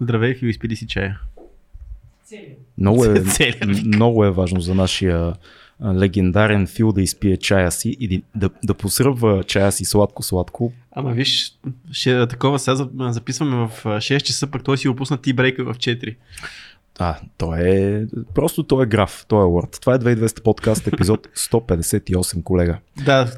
Здравей, Фил, изпили си чая. Много е, много е важно за нашия легендарен Фил да изпие чая си и да, да посръбва чая си сладко-сладко. Ама виж, ще, такова сега за- записваме в а, 6 часа, пък той си опусна ти брейка в 4. А, то е... Просто той е граф, той е Word. Това е 2200 подкаст, епизод 158, колега. Да,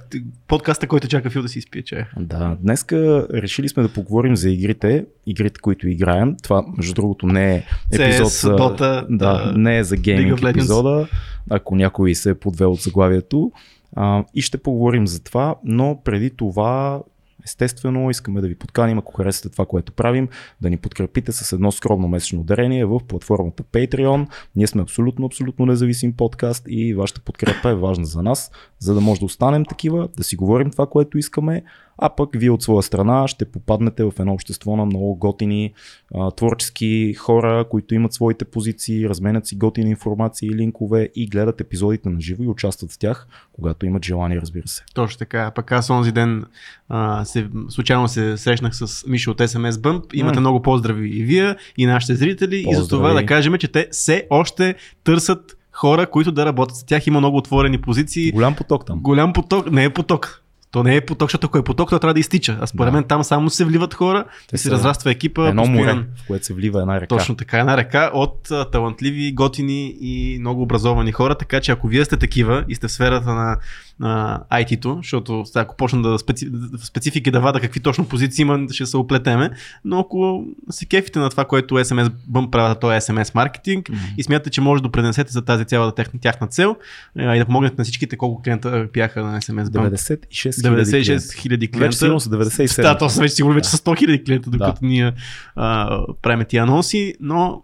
подкаста, който чака Фил да си изпие чая. Да, днеска решили сме да поговорим за игрите, игрите, които играем. Това, между другото, не е епизод CS, Dota, да, да, не е за гейминг епизода, ако някой се е подвел от заглавието. А, и ще поговорим за това, но преди това Естествено, искаме да ви подканим, ако харесате това, което правим, да ни подкрепите с едно скромно месечно дарение в платформата Patreon. Ние сме абсолютно, абсолютно независим подкаст и вашата подкрепа е важна за нас, за да може да останем такива, да си говорим това, което искаме, а пък вие от своя страна ще попаднете в едно общество на много готини а, творчески хора, които имат своите позиции, разменят си готини информации и линкове и гледат епизодите на живо и участват в тях, когато имат желание, разбира се. Точно така. Пък аз онзи ден а, се, случайно се срещнах с Мишо от SMS Bump. Имате М. много поздрави и вие, и нашите зрители. И за това Поздрави. да кажем, че те все още търсят хора, които да работят с тях. Има много отворени позиции. Голям поток там. Голям поток. Не е поток. То не е поток, защото ако е поток, то трябва да изтича. А според Да. мен там само се вливат хора Те и се разраства екипа. Едно постоянно. море, в което се влива една река. Точно така, една река от а, талантливи, готини и много образовани хора, така че ако вие сте такива и сте в сферата на, на IT-то, защото сега, ако почна да специ... в специфики да вада какви точно позиции има, ще се оплетеме, но ако се кефите на това, което SMS Bump правят, то е SMS маркетинг Мгм. и смятате, че може да допринесете за тази цялата тяхна, тяхна цел а, и да помогнете на всичките колко клиента бяха на SMS Bump. 96 хиляди 96 клиента. Вече сигурно са 97. Да, то съм вече сигурно вече са 100 хиляди клиента, докато Да. ние а, правим тия анонси, но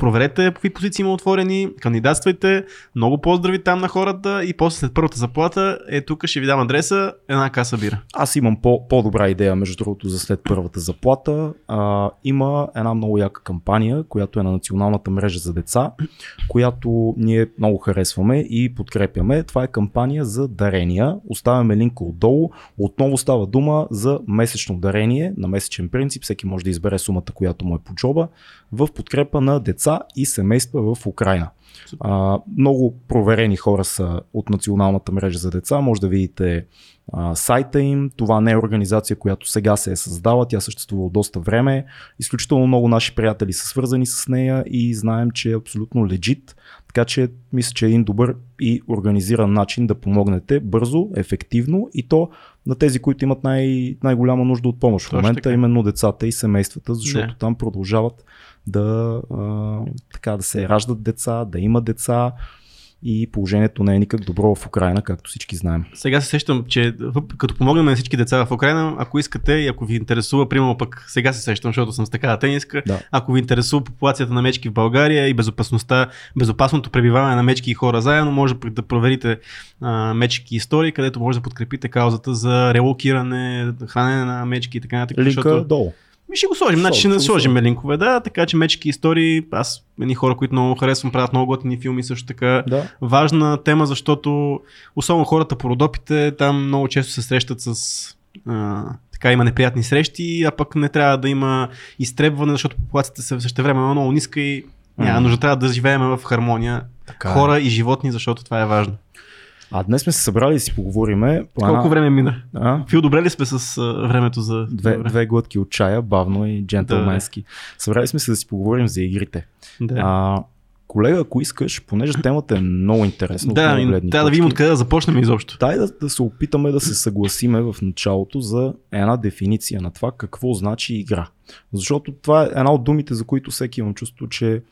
проверете какви позиции има отворени, кандидатствайте, много поздрави там на хората и после след първата заплата е тук ще ви дам адреса, една каса бира. Аз имам по- по-добра идея, между другото, за след първата заплата. А, има една много яка кампания, която е на националната мрежа за деца, която ние много харесваме и подкрепяме. Това е кампания за дарения. Оставяме линка отдолу. Отново става дума за месечно дарение на месечен принцип. Всеки може да избере сумата, която му е по джоба, в подкрепа на деца и семейства в Украина. А, много проверени хора са от националната мрежа за деца. Може да видите а, сайта им. Това не е организация, която сега се е създала. Тя съществува от доста време. Изключително много наши приятели са свързани с нея и знаем, че е абсолютно легит. Така че мисля, че е един добър и организиран начин да помогнете бързо, ефективно и то на тези, които имат най- най-голяма нужда от помощ. В момента така. именно децата и семействата, защото Да. там продължават да, а, така, да се раждат деца, да има деца и положението не е никак добро в Украина, както всички знаем. Сега се сещам, че като помогнем на всички деца в Украина, ако искате и ако ви интересува, примерно пък сега се сещам, защото съм с такава тениска, Да. ако ви интересува популацията на мечки в България и безопасността, безопасното пребиваване на мечки и хора заедно, може да проверите а, мечки истории, където може да подкрепите каузата за релокиране, хранене на мечки и така нататък. Линка защото- долу. Ми ще го сложим, значи ще не сложим сложим. линкове, да, така че мечки истории, аз едни хора, които много харесвам, правят много готини филми също така. Да. Важна тема, защото особено хората по родопите там много често се срещат с а, така има неприятни срещи, а пък не трябва да има изтребване, защото популацията се също време е много ниска и няма нужда трябва да живеем в хармония. Така е. Хора и животни, защото това е важно. А днес сме се събрали да си поговориме. по Колко време мина? А? Фил, добре ли сме с а, времето за... Две, две глътки от чая, бавно и джентълменски. Събрали сме се да си поговорим за игрите. Да. А, колега, ако искаш, понеже темата е много интересна. да, много гледни трябва да видим откъде да започнем изобщо. Дай да, да се опитаме да се съгласиме в началото за една дефиниция на това какво значи игра. Защото това е една от думите, за които всеки имам чувство, че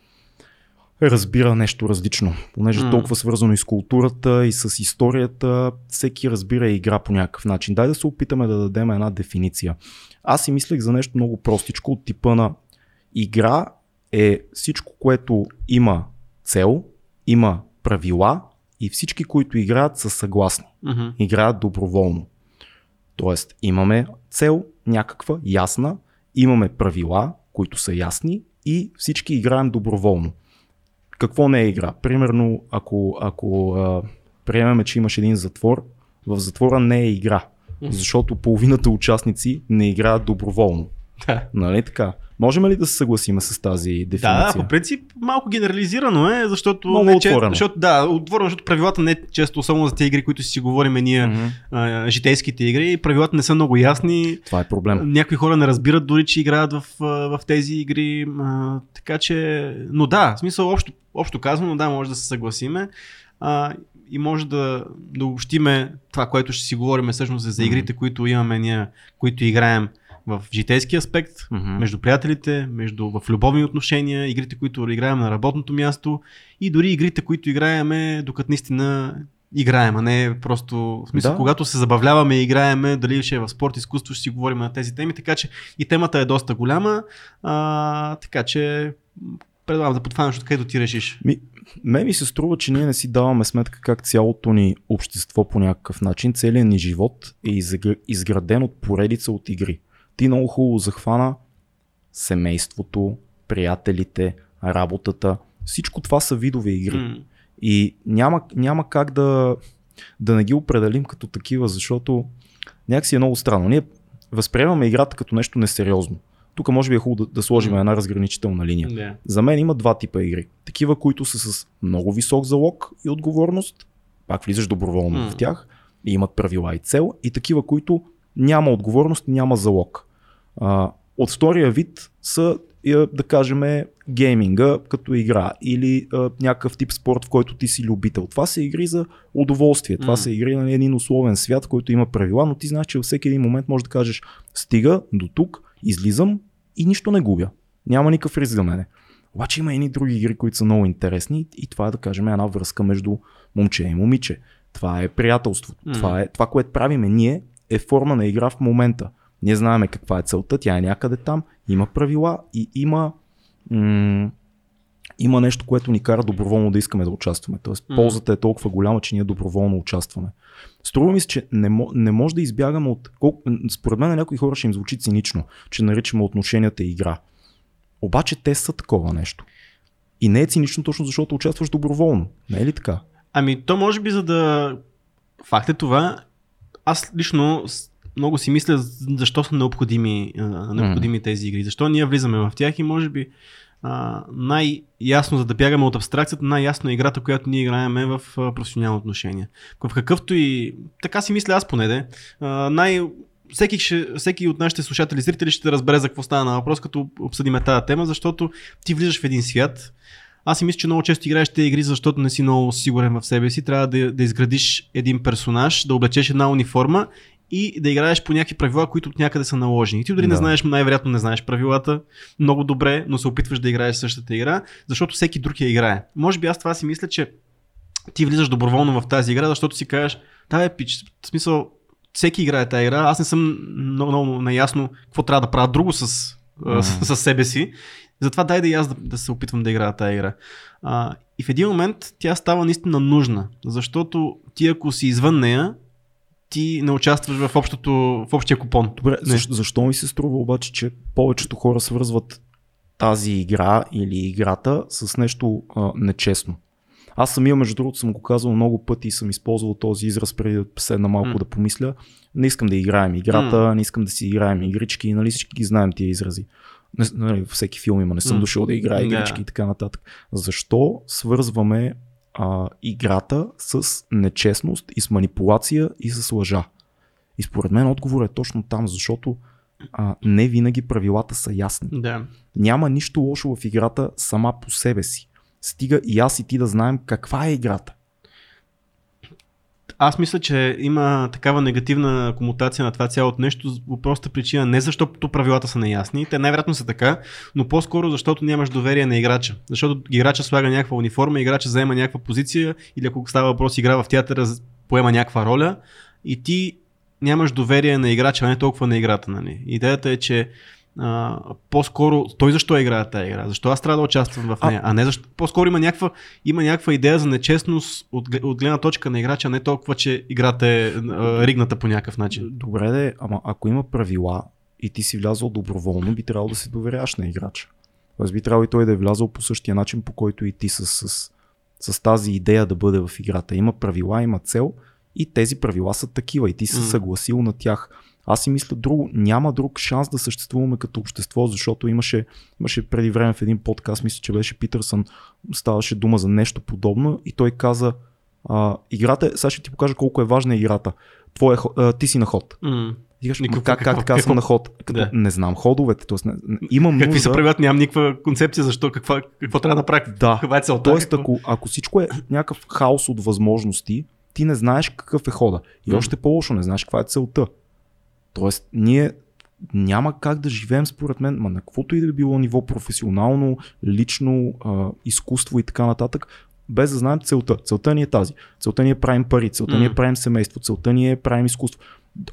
разбира нещо различно. Понеже mm. толкова свързано и с културата, и с историята, всеки разбира игра по някакъв начин. Дай да се опитаме да дадем една дефиниция. Аз си мислех за нещо много простичко от типа на игра е всичко, което има цел, има правила и всички, които играят, са съгласни. Мгм. Играят доброволно. Тоест, имаме цел, някаква, ясна, имаме правила, които са ясни и всички играем доброволно. Какво не е игра? Примерно, ако, ако а, приемеме, че имаш един затвор, в затвора не е игра, защото половината участници не играят доброволно. Да. Нали така? Можем ли да се съгласим с тази дефиниция? Да, да, по принцип малко генерализирано е, защото... Много не, че, отворено. защото, да, отворено, защото правилата не е често, особено за тези игри, които си говорим ние, Мгм. а, житейските игри, правилата не са много ясни. Това е проблем. Някои хора не разбират дори, че играят в, в тези игри. А, така че, но да, в смисъл общо, общо казано, да, може да се съгласиме. А, и може да, да обобщиме това, което ще си говорим всъщност за игрите, които имаме ние, които играем в житейски аспект, Мгм. между приятелите, между в любовни отношения, игрите, които играем на работното място и дори игрите, които играеме, докато наистина играем, а не просто, в смисъл, Да. когато се забавляваме и играеме, дали ще е в спорт, изкуство, ще си говорим на тези теми, така че и темата е доста голяма, а, така че предлагам да подхванеш откъдето ти решиш. Ми, мен ми се струва, че ние не си даваме сметка как цялото ни общество по някакъв начин, целият ни живот е изгр- изграден от поредица от игри. Ти много хубаво захвана семейството, приятелите, работата. Всичко това са видове игри. М, И няма, няма как да, да не ги определим като такива, защото някакси е много странно. Ние възприемаме играта като нещо несериозно. Тук може би е хубаво да, да сложим М. една разграничителна линия. Да. За мен има два типа игри. Такива, които са с много висок залог и отговорност, пак влизаш доброволно М. в тях и имат правила и цел, и такива, които няма отговорност, няма залог. А, от втория вид са, е, да кажем, гейминга като игра или а, някакъв тип спорт, в който ти си любител. Това са игри за удоволствие. Това М. са игри на един условен свят, който има правила, но ти знаеш, че във всеки един момент можеш да кажеш стига до тук, излизам и нищо не губя. Няма никакъв риск за мене. Обаче има едни други игри, които са много интересни и това е да кажем една връзка между момче и момиче. Това е приятелството. Мгм. Това, е, това, което правиме ние е форма на игра в момента. Ние знаеме каква е целта, тя е някъде там, има правила и има, м- има нещо, което ни кара доброволно да искаме да участваме. Тоест, Мгм. ползата е толкова голяма, че ние доброволно участваме. Струва ми се, че не, не може да избягаме от... Колко, според мен на някои хора ще им звучи цинично, че наричаме отношенията игра. Обаче те са такова нещо. И не е цинично точно защото участваш доброволно. Не е ли така? Ами, то може би за да... Факт е това. Аз лично много си мисля защо са необходими, необходими тези игри. Защо ние влизаме в тях и може би а, най-ясно, за да бягаме от абстракцията, най-ясно е играта, която ние играеме в а, професионално отношение. В какъвто и... Така си мисля аз поне, де. А, най- всеки, ще, всеки от нашите слушатели зрители ще разбере за какво става на въпрос, като обсъдиме тази тема, защото ти влизаш в един свят, аз си мисля, че много често играеш тези игри, защото не си много сигурен в себе си. Трябва да, да изградиш един персонаж, да облечеш една униформа и да играеш по някакви правила, които от някъде са наложени. Ти дори не Да. знаеш, най-вероятно не знаеш правилата много добре, но се опитваш да играеш същата игра, защото всеки друг я играе. Може би аз това си мисля, че ти влизаш доброволно в тази игра, защото си кажеш, да, бе, пич, в смисъл, всеки играе тази игра, аз не съм много, много наясно какво трябва да правя друго с, с, с себе си. Затова дай да и аз да, да се опитвам да играя тази игра. А, и в един момент тя става наистина нужна, защото ти ако си извън нея, ти не участваш в, общото, в общия купон. Добре, Не. защо, защо ми се струва обаче, че повечето хора свързват тази игра или играта с нещо а, нечестно? Аз самия, между другото, съм го казвал много пъти и съм използвал този израз преди да седна малко М. да помисля. Не искам да играем играта, не искам да си играем игрички, нали всички ги знаем тия изрази. Не, нали, всеки филм има, не съм М. дошъл да играя игрички и така нататък. Защо свързваме а, играта с нечестност и с манипулация и с лъжа? И според мен отговор е точно там, защото а, не винаги правилата са ясни. Да. Няма нищо лошо в играта сама по себе си. Стига и аз и ти да знаем каква е играта. Аз мисля, че има такава негативна комутация на това цялото нещо по проста причина. Не защото правилата са неясни, те най-вероятно са така, но по-скоро защото нямаш доверие на играча. Защото играча слага някаква униформа, играча заема някаква позиция или ако става въпрос игра в театъра, поема някаква роля и ти нямаш доверие на играча, а не толкова на играта. Нали? Идеята е, че а, по-скоро той защо играе тази игра? Защо аз трябва да участвам в А- нея? А, не защо. По-скоро има някаква, има някаква идея за нечестност от, от гледна точка на играча, а не толкова, че играта е а, ригната по някакъв начин. Добре де, ама ако има правила и ти си влязъл доброволно, би трябвало да се доверяваш на играча. Тоест би трябвало и той да е влязъл по същия начин, по който и ти с, с, с тази идея да бъде в играта. Има правила, има цел и тези правила са такива и ти се съгласил на тях. Аз си мисля друго. Няма друг шанс да съществуваме като общество, защото имаше, имаше преди време в един подкаст, мисля, че беше Питърсън, ставаше дума за нещо подобно и той каза, а, играта, сега ще ти покажа колко е важна играта. Твое, а, ти си на ход. И «Ма какво- как, как така съм на ход? Като Да. не знам ходовете, т.е. не, не, имам Какви са правилата? Нямам никаква концепция защо, каква, какво трябва да направя. Да. Каква е целта? Тоест, какво- ако, ако всичко е някакъв хаос от възможности, ти не знаеш какъв е хода. И Мгм. още по-лошо, не знаеш каква е целта. Тоест, ние няма как да живеем, според мен, ма на каквото и да било ниво професионално, лично, а, изкуство и така нататък, без да знаем целта. Целта ни е тази. Целта ни е правим пари, целта ни е правим семейство, целта ни е правим изкуство.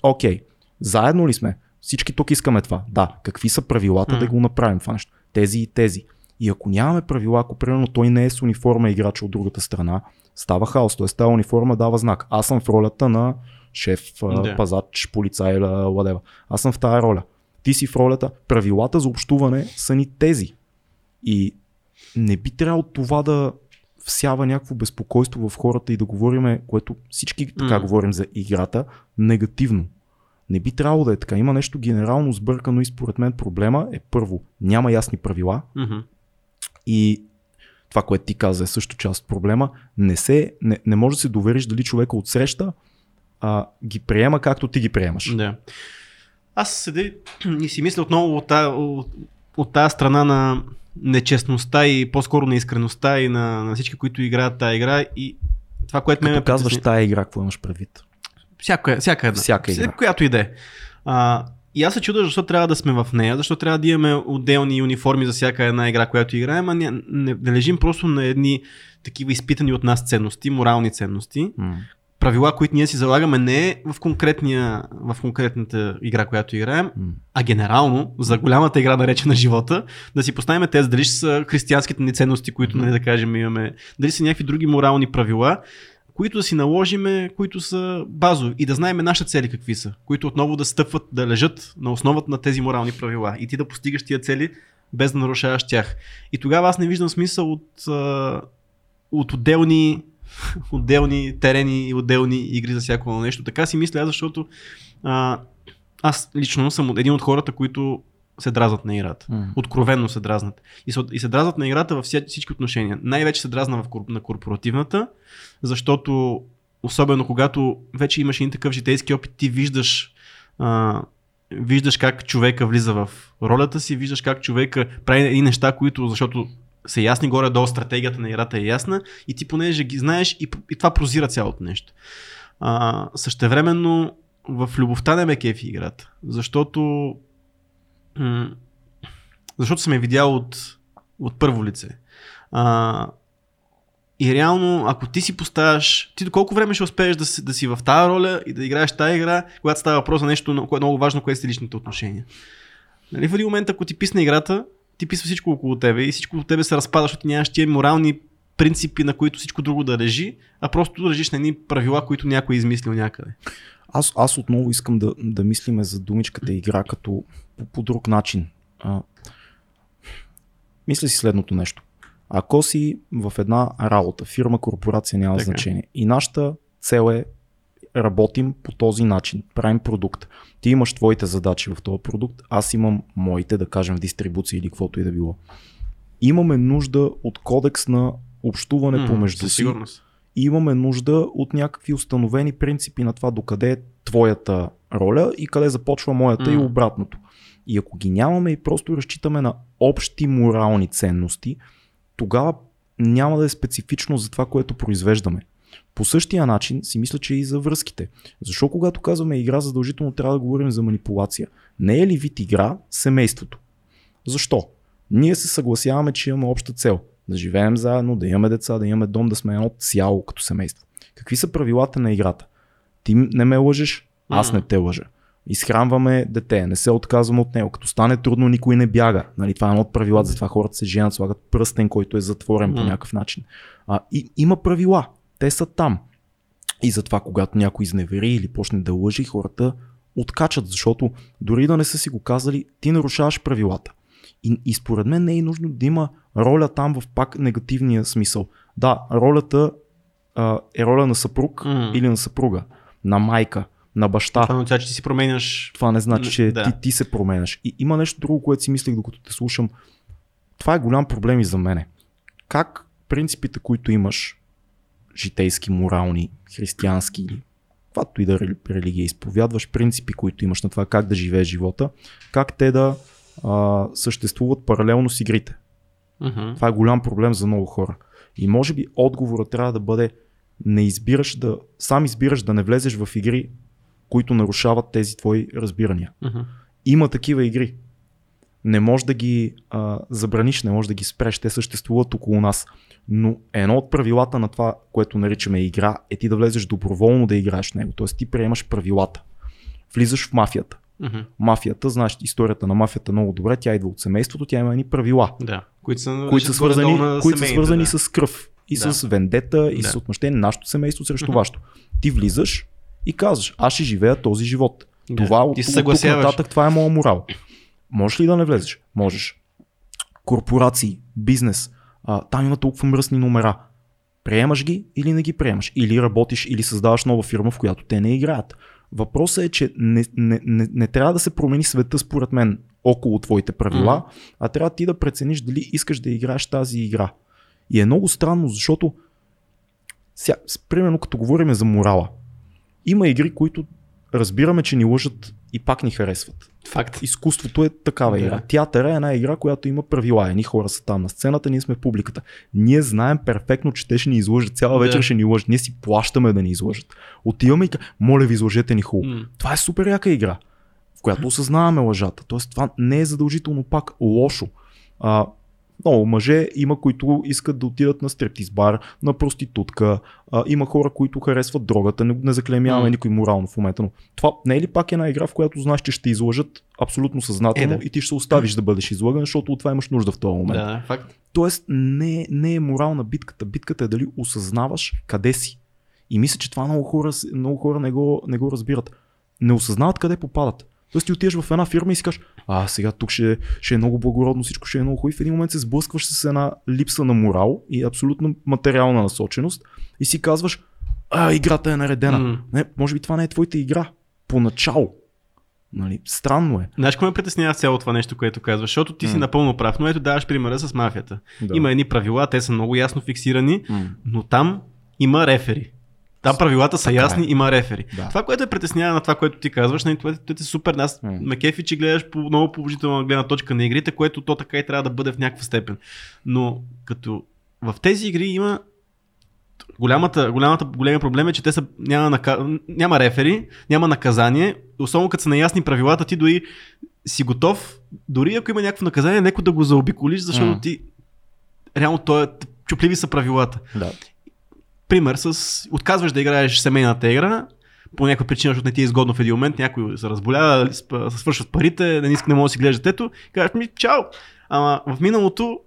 Окей, заедно ли сме? Всички тук искаме това. Да, какви са правилата Мгм. да го направим това нещо? Тези и тези. И ако нямаме правила, ако примерно той не е с униформа играч от другата страна, става хаос. Тоест тази униформа дава знак. Аз съм в ролята на шеф, Да. пазач, полицай whatever. Аз съм в тази роля. Ти си в ролята. Правилата за общуване са ни тези. И не би трябвало това да всява някакво безпокойство в хората и да говориме, което всички така М. говорим за играта, негативно. Не би трябвало да е така. Има нещо генерално сбъркано и според мен проблема е първо, няма ясни правила Мгм. и това, което ти каза е също част от проблема. Не, се, не, не може да се довериш дали човека от среща а, ги приема както ти ги приемаш. Да. Аз седи и си мисля отново от, та, от, от тази страна на нечестността и по-скоро на искреността и на, на всички, които играят тази игра и това, което ме Като ме казваш притесни- тая игра, какво имаш предвид? Всяка, всяка една. Всяка игра. Която и да е. И аз се чудя защо трябва да сме в нея, защо трябва да имаме отделни униформи за всяка една игра, която играем, а не, не, не лежим просто на едни такива изпитани от нас ценности, морални ценности, М. правила, които ние си залагаме не в, конкретния, в конкретната игра, която играем, а генерално, за голямата игра наречена живота, да си поставим тези, дали ще са християнските ни ценности, които, нали, да кажем, имаме, дали са някакви други морални правила, които да си наложиме, които са базови. И да знаем нашите цели какви са, които отново да стъпват, да лежат на основата на тези морални правила. И ти да постигаш тия цели без да нарушаваш тях. И тогава аз не виждам смисъл от, от отделни, отделни терени и отделни игри за всяко нещо. Така си мисля, защото а, аз лично съм един от хората, които се дразнат на играта. М. Откровенно се дразнат. И се, и се дразнат на играта във всички отношения. Най-вече се дразна в, на корпоративната, защото особено когато вече имаш един такъв житейски опит, ти виждаш а, виждаш как човека влиза в ролята си, виждаш как човека прави едни неща, които, защото са ясни горе-долу, стратегията на играта е ясна и ти понеже ги знаеш и, и това прозира цялото нещо. А, същевременно в любовта не ме кефи играта, защото защото съм я видял от, от първо лице. А, и реално, ако ти си поставяш, ти до колко време ще успееш да си, да си в тази роля и да играеш тази игра, когато става въпрос за нещо много, много важно, което са личните отношения. Нали, в един момент, ако ти писне играта, ти писва всичко около тебе и всичко от тебе се разпада, защото нямаш тия морални принципи, на които всичко друго да лежи, а просто лежиш на едни правила, които някой е измислил някъде. Аз, аз отново искам да, да мислиме за думичката игра като по, по друг начин. А, мисля си следното нещо. Ако си в една работа, фирма, корпорация, няма Така значение. И нашата цел е работим по този начин, правим продукт. Ти имаш твоите задачи в този продукт, аз имам моите, да кажем, в дистрибуция или каквото и да било. Имаме нужда от кодекс на общуване М, помежду си сигурност. и имаме нужда от някакви установени принципи на това докъде е твоята роля и къде започва моята и М. обратното. И ако ги нямаме и просто разчитаме на общи морални ценности, тогава няма да е специфично за това, което произвеждаме. По същия начин си мисля, че и за връзките. Защо когато казваме игра, задължително трябва да говорим за манипулация? Не е ли вид игра семейството? Защо? Ние се съгласяваме, че имаме обща цел. Да живеем заедно, да имаме деца, да имаме дом, да сме едно цяло като семейство. Какви са правилата на играта? Ти не ме лъжеш, аз не те лъжа. Изхранваме дете, не се отказваме от него. Като стане трудно, никой не бяга. Нали, това е едно от правилата, затова хората се женят, слагат пръстен, който е затворен по някакъв начин. А, и, има правила, те са там. И затова, когато някой изневери или почне да лъжи, хората откачат, защото дори да не са си го казали, ти нарушаваш правилата. И, и според мен не е нужно да има роля там в пак негативния смисъл. Да, ролята а, е роля на съпруг М. или на съпруга, на майка, на баща. Това означава, че ти си променяш. Това не значи, че Да. ти, ти се променяш. И има нещо друго, което си мислех докато те слушам. Това е голям проблем и за мене. Как принципите, които имаш, житейски, морални, християнски или каквато и да рели- религия изповядваш, принципи, които имаш на това как да живееш живота, как те да а, съществуват паралелно с игрите. Мгм. Това е голям проблем за много хора. И може би отговорът трябва да бъде не избираш да, сам избираш да не влезеш в игри, които нарушават тези твои разбирания. Мгм. Има такива игри. Не можеш да ги а, забраниш, не можеш да ги спреш. Те съществуват около нас. Но едно от правилата на това, което наричаме игра, е ти да влезеш доброволно да играеш в него. Тоест ти приемаш правилата. Влизаш в мафията. Мгм. Мафията, знаеш историята на мафията много добре, тя идва от семейството, тя има едни правила Да. Които са, които са свързани, които са свързани да. с кръв и Да. с вендета и Да. с отмъщение на нашето семейство срещу Мгм. вашето. Ти влизаш и казваш, аз ще живея този живот. Да. Това от, Ти се от тук нататък това е моят морал. Можеш ли да не влезеш? Можеш. Корпорации, бизнес, а, там има толкова мръсни номера. Приемаш ги или не ги приемаш? Или работиш, или създаваш нова фирма, в която те не играят. Въпросът е, че не, не, не, не трябва да се промени света, според мен, около твоите правила, Мгм. а трябва ти да прецениш дали искаш да играеш тази игра. И е много странно, защото ся, примерно като говорим за морала, има игри, които разбираме, че ни лъжат и пак ни харесват. Факт. Изкуството е такава Да. игра. Театъра е една игра, която има правила. Едни хора са там на сцената, ние сме в публиката. Ние знаем перфектно, че те ще ни излъжат. Цяла вечер Да. ще ни лъжат. Ние си плащаме да ни излъжат. Отиваме и моля ви, излъжете ни хубаво. Това е супер яка игра, в която осъзнаваме лъжата. Тоест това не е задължително пак лошо. А, много мъже има, които искат да отидат на стриптиз бар, на проститутка. А, има хора, които харесват дрогата. Не, не заклемяваме М. никой морално в момента. Но това не е ли пак една игра, в която знаеш, че ще излъжат абсолютно съзнателно Е, да. и ти ще се оставиш да бъдеш излъган, защото от това имаш нужда в този момент. Да, факт. Тоест не, не е морална битката. Битката е дали осъзнаваш къде си. И мисля, че това много хора, много хора не, го, не го разбират. Не осъзнават къде попадат. Тоест ти отиваш в една фирма и си кажеш, а сега тук ще, ще е много благородно, всичко ще е много хубаво. В един момент се сблъскваш с една липса на морал и абсолютно материална насоченост и си казваш, а, играта е наредена. М. Не, може би това не е твоята игра. Поначало. Нали? Странно е. Знаеш какво ме притеснява цялото това нещо, което казваш? Защото ти си М. напълно прав, но ето даваш примера с мафията. Да. Има едни правила, те са много ясно фиксирани, М. но там има рефери. Там правилата са Така ясни, е. има рефери. Да. Това, което е притеснява на това, което ти казваш, нали, това, това е супер. Аз М. ме кефи, че гледаш по много положителна гледна точка на игрите, което то така и трябва да бъде в някаква степен. Но като в тези игри има голямата, голямата, големия проблем е, че те са, няма, нака... няма рефери, няма наказание, особено като са наясни правилата, ти дори си готов, дори ако има някакво наказание, неко да го заобиколиш, защото М. ти реално то е, чупливи са правилата. Да. Пример с отказваш да играеш семейната игра, по някаква причина, защото не ти е изгодно в един момент, някой се разболява, се свършват парите, не иска, не може да си гледаш детето, казваш ми чао. Ама в миналото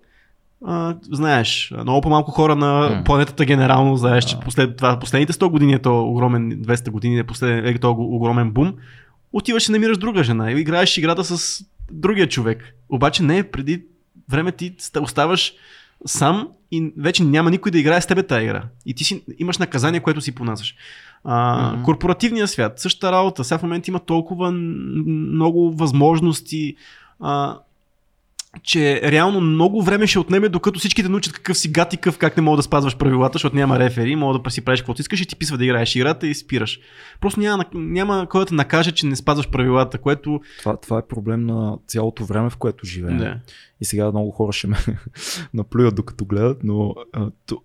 а, знаеш, много по-малко хора на М. планетата генерално, знаеш, че послед, това, последните 100 години е то огромен, 200 години е, последен, е то огромен бум, отиваш и намираш друга жена и играеш играта с другия човек. Обаче не, преди време ти ста- оставаш сам и вече няма никой да играе с тебе тази игра. И ти си, имаш наказание, което си понасяш. А, Мгм. Корпоративния свят, същата работа. Сега в момента има толкова много възможности, а, че реално много време ще отнеме, докато всичките научат какъв си гад и къв, как не мога да спазваш правилата, защото няма рефери, мога да си правиш каквото искаш и ти писва да играеш играта и спираш. Просто няма, няма кой да накаже, че не спазваш правилата, което... Това, това е проблем на цялото време, в което живеем. Да. И сега много хора ще ме наплюят докато гледат, но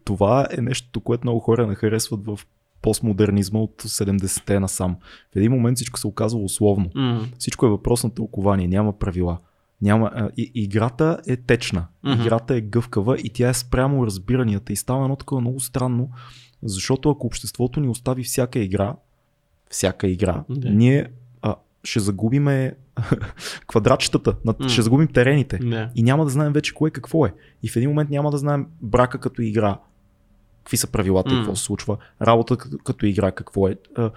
това е нещо, което много хора не харесват в постмодернизма от 70-те насам. В един момент всичко се оказва условно. М. Всичко е въпрос на тълкование, няма правила. Няма, а, и, играта е течна, Мгм. играта е гъвкава и тя е спрямо разбиранията. И става едно такова много странно, защото ако обществото ни остави всяка игра, всяка игра, Да. ние а, ще загубиме квадратчетата, над- М. ще загубим терените. Да. И няма да знаем вече кое какво е. И в един момент няма да знаем брака като игра, какви са правилата и М. какво се случва, работа като, като игра, какво е. А,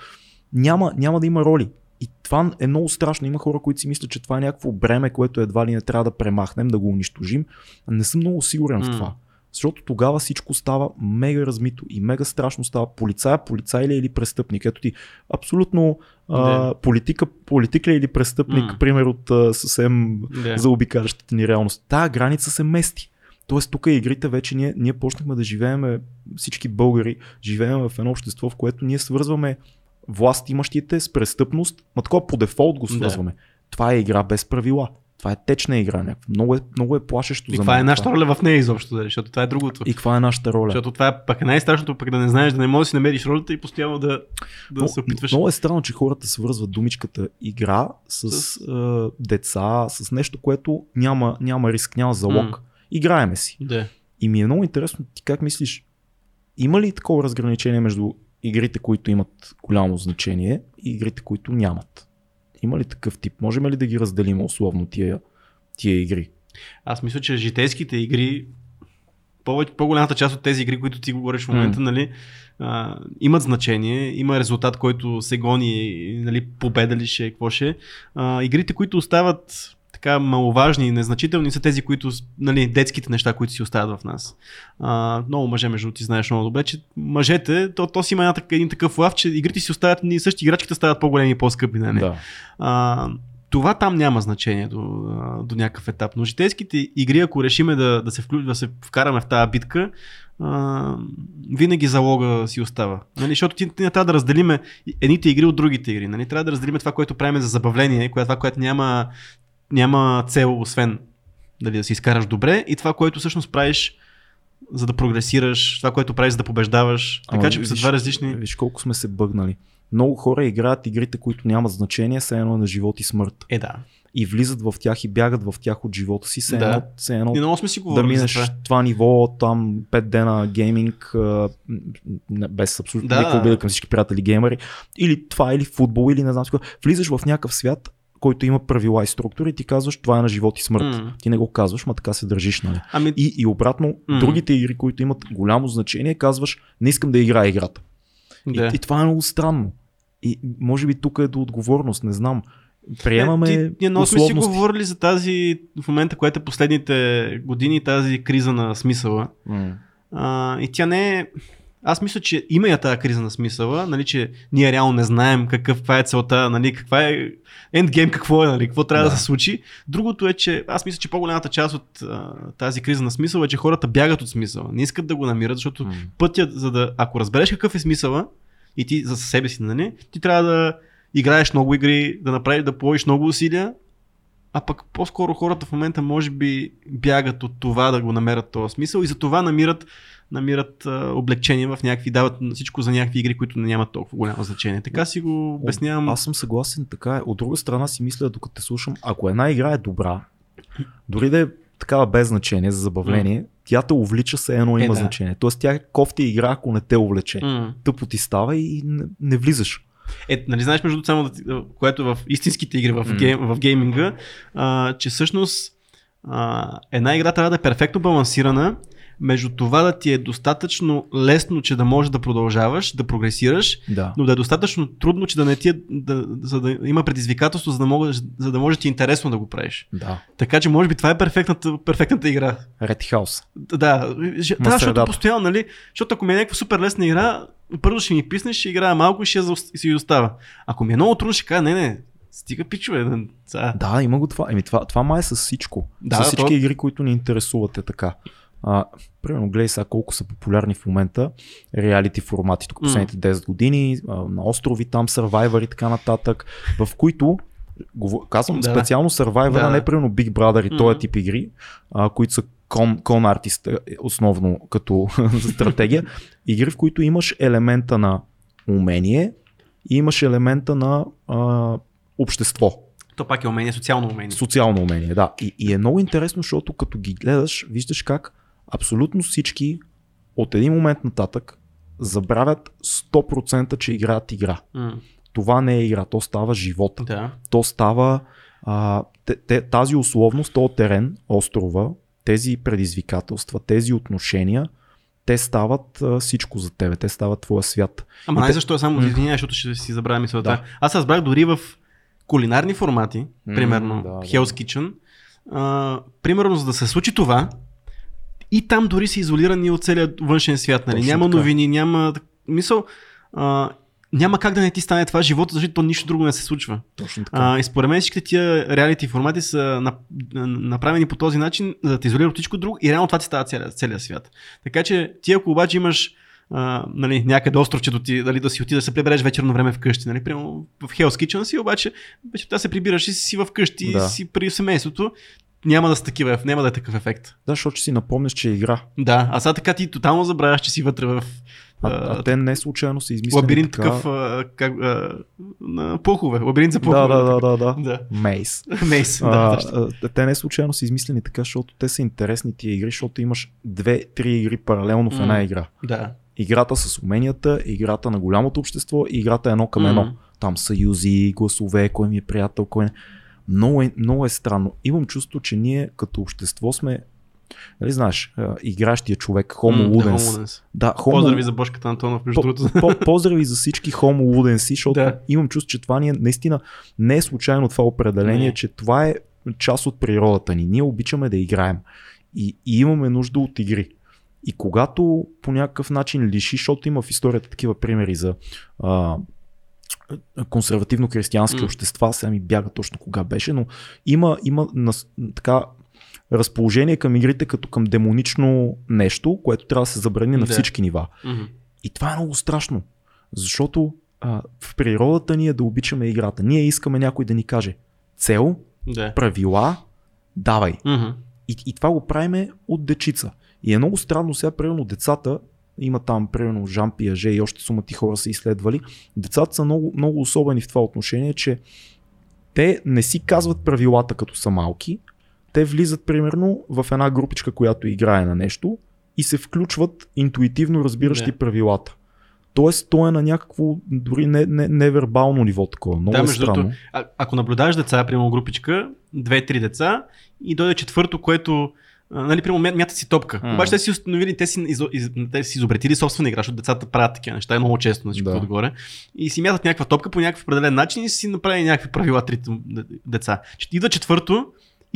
няма, няма да има роли. И това е много страшно. Има хора, които си мислят, че това е някакво бреме, което едва ли не трябва да премахнем, да го унищожим. Не съм много сигурен в М. това. Защото тогава всичко става мега размито и мега страшно става. Полицая, полицай ли е или престъпник? Ето ти абсолютно а, политика, политик ли е или престъпник, М. пример от а, съвсем Да. заобикалящата ни реалност. Тая граница се мести. Тоест тук игрите вече ние, ние почнахме да живееме, всички българи живеем в едно общество, в което ние свързваме власт имащите с престъпност, ма такова по дефолт го Да. свързваме. Това е игра без правила. Това е течна игра. някаква. Много е, много е плашещо И за каква е нашата роля в нея изобщо, защото това е другото. И каква е нашата роля? Защото това е пък най-страшното, пък да не знаеш, да не можеш да си намериш ролята и постоянно да, да Но- се опитваш. Много е странно, че хората свързват думичката игра с, С- е, деца, с нещо, което няма, няма риск, няма залог. М. Играеме си. Да. И ми е много интересно, ти как мислиш, има ли такова разграничение между игрите, които имат голямо значение и игрите, които нямат? Има ли такъв тип? Можем ли да ги разделим условно тия, тия игри? Аз мисля, че житейските игри, повече, по-голямата част от тези игри, които ти говориш в момента, М. нали, а, имат значение, има резултат, който се гони, нали, победа ли ще, е, какво ще. е. А, игрите, които остават така маловажни и незначителни са тези, които, нали, детските неща, които си остават в нас. А, много мъже, между ти знаеш много добре, че мъжете, то, то си има един такъв лав, че игрите си остават, ни същи играчките стават по-големи и по-скъпи, нали? Да. А, това там няма значение до, до някакъв етап. Но житейските игри, ако решиме да, да, се, вклю... да се вкараме в тази битка, а, винаги залога си остава. Нали? Защото ти, ти не трябва да разделиме едните игри от другите игри. Нали? Трябва да разделиме това, което правим за забавление, това, което няма, няма цел, освен дали, да си изкараш добре, и това, което всъщност правиш за да прогресираш, това, което правиш за да побеждаваш. Така Ама че са виж- два различни. Виж колко сме се бъгнали. Много хора играят игрите, които нямат значение, все едно е на живот и смърт. Е, да. И влизат в тях и бягат в тях от живота си, Да. едно, все едно И много сме си да минеш това. това. ниво, там 5 дена гейминг, без абсолютно Да. никаква обида към всички приятели геймери, или това, или футбол, или не знам какво. Влизаш в някакъв свят, който има правила и структури ти казваш това е на живот и смърт. М. Ти не го казваш, ма така се държиш, нали? Ами, И, и обратно, М. другите игри, които имат голямо значение, казваш не искам да играя играта. да. И, и това е много странно. И може би тук е до отговорност, не знам. Приемаме Е, ти, ние много сме си говорили за тази, в момента, което е последните години, тази криза на смисъла. М. А, и тя не е... Аз мисля, че има я тази криза на смисъла, нали, че ние реално не знаем какъв, каква е целта, нали, каква е ендгейм, какво е, нали, какво трябва да. Да. се случи. Другото е, че аз мисля, че по-голямата част от а, тази криза на смисъла е, че хората бягат от смисъла. Не искат да го намират, защото М. пътят, за да, ако разбереш какъв е смисъла и ти за себе си, нали, ти трябва да играеш много игри, да направиш, да положиш много усилия, а пък по-скоро хората в момента може би бягат от това да го намерят този смисъл и за това намират, намират а, облегчение в някакви, дават всичко за някакви игри, които нямат толкова голямо значение. Така си го обяснявам. Аз съм съгласен, така е. От друга страна си мисля, докато те слушам, ако една игра е добра, дори да е такава без значение за забавление, тя те увлича, се едно Е, има да. значение. Тоест тя кофти игра, ако не те увлече. М. Тъпо ти става и не, не влизаш. Е, нали знаеш, между само което в истинските игри, в, М. гейм, в гейминга, а, че всъщност а, една игра трябва да е перфектно балансирана между това да ти е достатъчно лесно, че да можеш да продължаваш, да прогресираш, Да. но да е достатъчно трудно, че да не ти е, да, за да има предизвикателство, за да, можеш, за да може ти е интересно да го правиш. Да. Така че може би това е перфектната, перфектната игра. Red House. Да, ж- да постоянно, нали? Защото ако ми е някаква супер лесна игра, първо ще ми писнеш, ще играя малко и ще си остава. Ако ми е много трудно, ще кажа, не, не, стига пичове. Сега. Да, има го това. Еми, това, това май е с всичко. Да, с всички то- игри, които ни интересуват е така. А, примерно, гледай сега колко са популярни в момента реалити формати тук последните 10 години, а, на острови там, Survivor и така нататък, в които Казвам Да. специално Survivor, Да. не примерно Big Brother и Мгм. този тип игри, а, които са кон, кон артист, е, основно като стратегия. Игри, в които имаш елемента на умение и имаш елемента на а, общество. То пак е умение, социално умение. Социално умение, да. И, и е много интересно, защото като ги гледаш, виждаш как абсолютно всички от един момент нататък забравят 100% че играят игра. М, Това не е игра, то става живот. Да. То става а, те, те, тази условност, този терен, острова, тези предизвикателства, тези отношения, те стават а, всичко за тебе, те стават твоя свят. Ама И най те- е само извинявай, защото ще си забравя мисълта. Да. Аз разбрах дори в кулинарни формати, примерно да, да. Hell's Kitchen, а, примерно за да се случи това, и там дори са изолирани от целия външен свят. Нали? Точно Няма така. новини, няма. Мисъл, а, няма как да не ти стане това живота, защото то нищо друго не се случва. Точно така. А, и според мен всичките тия реалити формати са нап- направени по този начин, за да те изолира от всичко друго и реално това ти става целият, целият свят. Така че ти ако обаче имаш а, нали, някъде островчето ти, дали да си отидеш да се прибереш вечерно време вкъщи, нали, примерно в Hell's Kitchen си, обаче вечерта се прибираш и си вкъщи, да. си при семейството, няма да, са такива, няма да е такъв ефект. Да, защото си напомняш, че е игра. Да, а сега така ти тотално забравяш, че си вътре в А, а, а те не случайно са измислили лабиринт така... такъв а, как, а, на пухове, лабиринт за пухове. да, да, да, да. да. Мейс. Мейс, да, А, те не случайно са измислени така, защото те са интересни тия игри, защото имаш две-три игри паралелно в една М. игра. да. Играта с уменията, играта на голямото общество и играта едно към едно. М. Там съюзи, гласове, кой ми е приятел, кой не. Много е, много е странно. Имам чувство, че ние като общество сме Нали знаеш, игращия човек, Homo М, да. Homo Ludens. Да, Homo, Поздрави за Бошката Антонов, между по, другото. по, поздрави за всички Homo Ludens, защото Да. имам чувство, че това ни е наистина не е случайно това определение, Не. че това е част от природата ни. Ние обичаме да играем и, и имаме нужда от игри. И когато по някакъв начин лиши, защото има в историята такива примери за а, консервативно-християнски М. общества, сега ми бяга точно кога беше, но има, има нас, така разположение към игрите като към демонично нещо, което трябва да се забрани на всички нива. Мгм. И това е много страшно, защото а, в природата ни е да обичаме играта. Ние искаме някой да ни каже цел, Да. правила, давай. Мгм. И, и това го правиме от дечица. И е много странно сега, примерно децата, има там, примерно Жан Пиаже и още сумати хора са изследвали, децата са много, много особени в това отношение, че те не си казват правилата като са малки, те влизат примерно в една групичка, която играе на нещо и се включват интуитивно разбиращи Да. правилата. Тоест, то е на някакво дори не, не, невербално ниво такова. Много Да, е между странно. другото, а, ако наблюдаваш деца, примерно групичка, две-три деца и дойде четвърто, което а, нали, примерно, мя- мятат си топка. М. Обаче те си установили, те си, изо, из, те си изобретили собствена игра, защото децата правят такива неща е много често на всичко Да. отгоре. И си мятат някаква топка по някакъв определен начин и си направили някакви правила трите деца. Че идва четвърто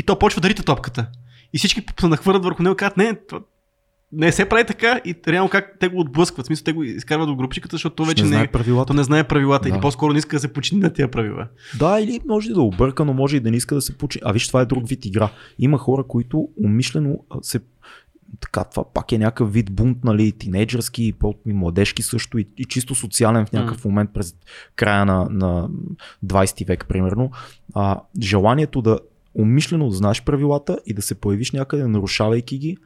и то почва да рита топката. И всички се нахвърлят върху него и казват, не, това, не се прави така и реално как те го отблъскват. В смисъл, те го изкарват до групичката, защото то вече не не, знае е, правилата. то не знае правилата Да. или по-скоро не иска да се почини на тия правила. Да, или може да обърка, но може и да не иска да се получи. А виж, това е друг вид игра. Има хора, които умишлено се така, това пак е някакъв вид бунт, нали, тинейджърски и младежки също и, и чисто социален в някакъв момент през края на, на 20 век, примерно. А, желанието да умишлено да знаеш правилата и да се появиш някъде, нарушавайки ги,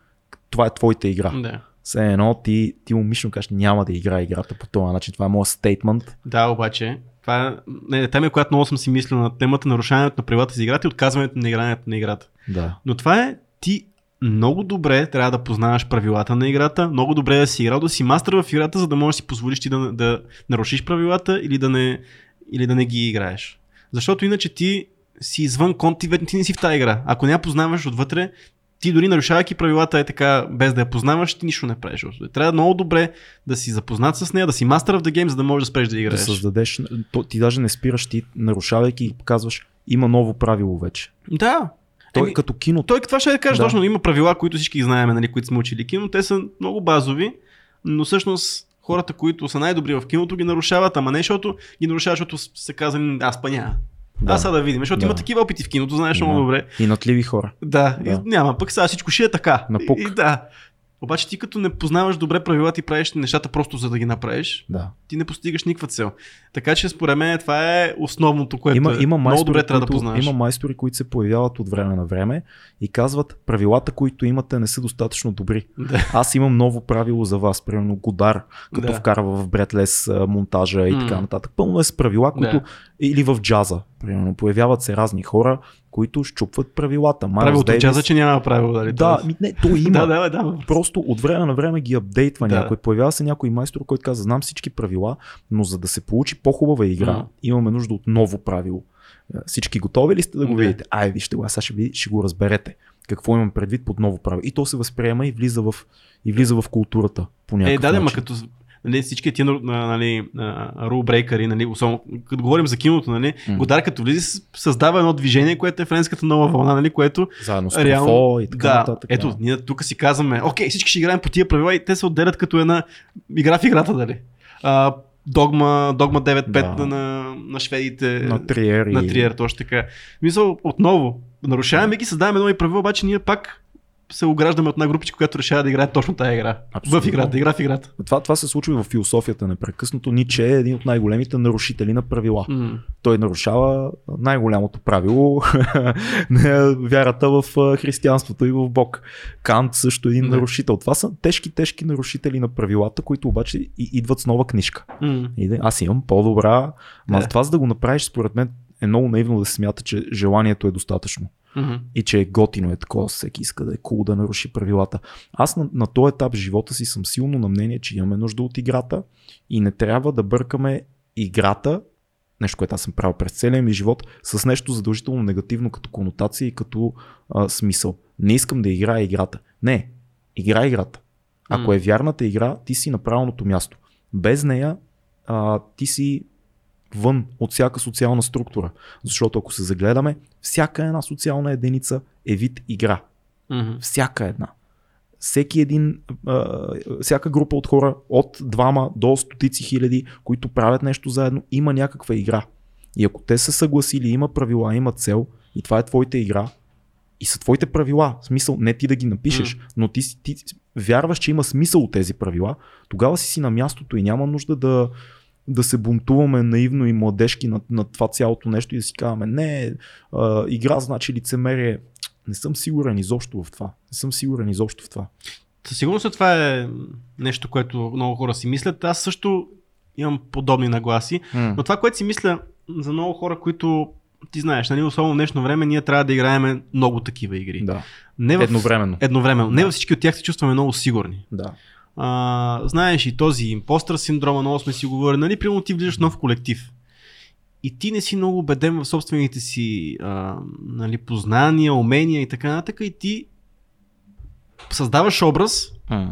това е твоята игра. Да. Все едно ти, ти умишлено кажеш, няма да играе играта по този начин. Това е моят стейтмент. Да, обаче, това е не, тема, която много съм си мислил на темата нарушаването на правилата за играта и отказването на игрането на играта. Да. Но това е ти много добре трябва да познаваш правилата на играта, много добре да си играл, да си мастър в играта, за да можеш да си позволиш ти да, да нарушиш правилата или да, не, или да не ги играеш. Защото иначе ти си извън кон, ти, ти не си в тази игра. Ако не я познаваш отвътре, ти дори нарушавайки правилата е така, без да я познаваш, ти нищо не правиш. Трябва много добре да си запознат с нея, да си мастър в the game, за да можеш да спреш да да играеш. създадеш, то, ти даже не спираш, ти нарушавайки казваш, има ново правило вече. Да. Той Еми, е като кино. Той това ще да кажа, Да. да. точно има правила, които всички знаем, нали, които сме учили кино, те са много базови, но всъщност хората, които са най-добри в киното, ги нарушават, ама не защото ги нарушават, защото са казали, аз па няма. Да. Да. Аз сега да видим, защото Да. има такива опити в киното, знаеш Има. много добре. И натливи хора. Да, Да. И няма, пък сега всичко ще е така. Напук. И, и, да. Обаче ти като не познаваш добре правила, ти правиш нещата просто за да ги направиш, Да. ти не постигаш никаква цел. Така че според мен това е основното, което Има, е. има, много майстори, добре трябва да които, познаваш. има майстори, които се появяват от време на време и казват, правилата, които имате, не са достатъчно добри. Да. Аз имам ново правило за вас, примерно Годар, като Да. вкарва в Бретлес а, монтажа и така нататък. Пълно е с правила, които. Да. Или в джаза, примерно. Появяват се разни хора, които щупват правилата. Майлз Правилото Дейвис- каза, че няма правило, дали? Да, Тоест- ми, не, то има. да, да, да. Просто от време на време ги апдейтва Да. някой. Появява се някой майстор, който каза, знам всички правила, но за да се получи по-хубава игра, М. имаме нужда от ново правило. Е, Всички готови ли сте да го Да. видите? Ай, вижте го, сега ще, ви, ще го разберете. Какво имам предвид под ново правило. И то се възприема и влиза в, и влиза в културата по Е, да, да, ма начин. като... нали, всички тия нали, рулбрейкъри, нали, особено като говорим за киното, нали, mm. Годар като влизи създава едно движение, което е френската нова вълна, нали, което Заедно с реално, и така да, нататък. Ето, да. ние тук си казваме, окей, всички ще играем по тия правила и те се отделят като една игра в играта, дали. А, Догма, Догма 9.5 да. на, на шведите. На Триер. На Триер, точно така. Мисъл, отново, нарушаваме ги, създаваме нови правила, обаче ние пак се ограждаме от една групичка, която решава да играе точно тази игра. Абсолютно. В играта, игра в играта. Това, това се случва в философията непрекъснато. Ниче е един от най-големите нарушители на правила. Mm. Той нарушава най-голямото правило вярата в християнството и в Бог. Кант също е един mm. нарушител. Това са тежки, тежки нарушители на правилата, които обаче идват с нова книжка. Mm. Аз имам по-добра. Ма yeah. това за да го направиш, според мен, е много наивно да се смята, че желанието е достатъчно. Mm-hmm. И че е готино е такова, всеки иска да е кул cool, да наруши правилата. Аз на, на този етап в живота си съм силно на мнение, че имаме нужда от играта и не трябва да бъркаме играта, нещо, което аз съм правил през целия ми живот, с нещо задължително негативно като конотация и като а, смисъл. Не искам да играя играта. Не, играй играта. Ако mm. е вярната игра, ти си на правилното място. Без нея а, ти си вън от всяка социална структура. Защото ако се загледаме, всяка една социална единица е вид игра. Mm-hmm. Всяка една. Всеки един, а, всяка група от хора, от двама до стотици хиляди, които правят нещо заедно, има някаква игра. И ако те са съгласили, има правила, има цел, и това е твоята игра, и са твоите правила. В смисъл, не ти да ги напишеш, mm. но ти, ти вярваш, че има смисъл от тези правила, тогава си си на мястото и няма нужда да, да се бунтуваме наивно и младежки на, на това цялото нещо и да си казваме, не, а, игра значи лицемерие. Не съм сигурен изобщо в това. Не съм сигурен изобщо в това. Със сигурност това е нещо, което много хора си мислят. Аз също имам подобни нагласи, mm. но това, което си мисля за много хора, които ти знаеш, нали, особено в днешно време, ние трябва да играем много такива игри. Да. Не в... Едновременно. Едновременно. Не във всички от тях се чувстваме много сигурни. Да. А, знаеш и този импостър синдрома, много сме си говорили, нали, примерно ти влизаш в нов колектив и ти не си много убеден в собствените си а, нали, познания, умения и така нататък и ти създаваш образ mm.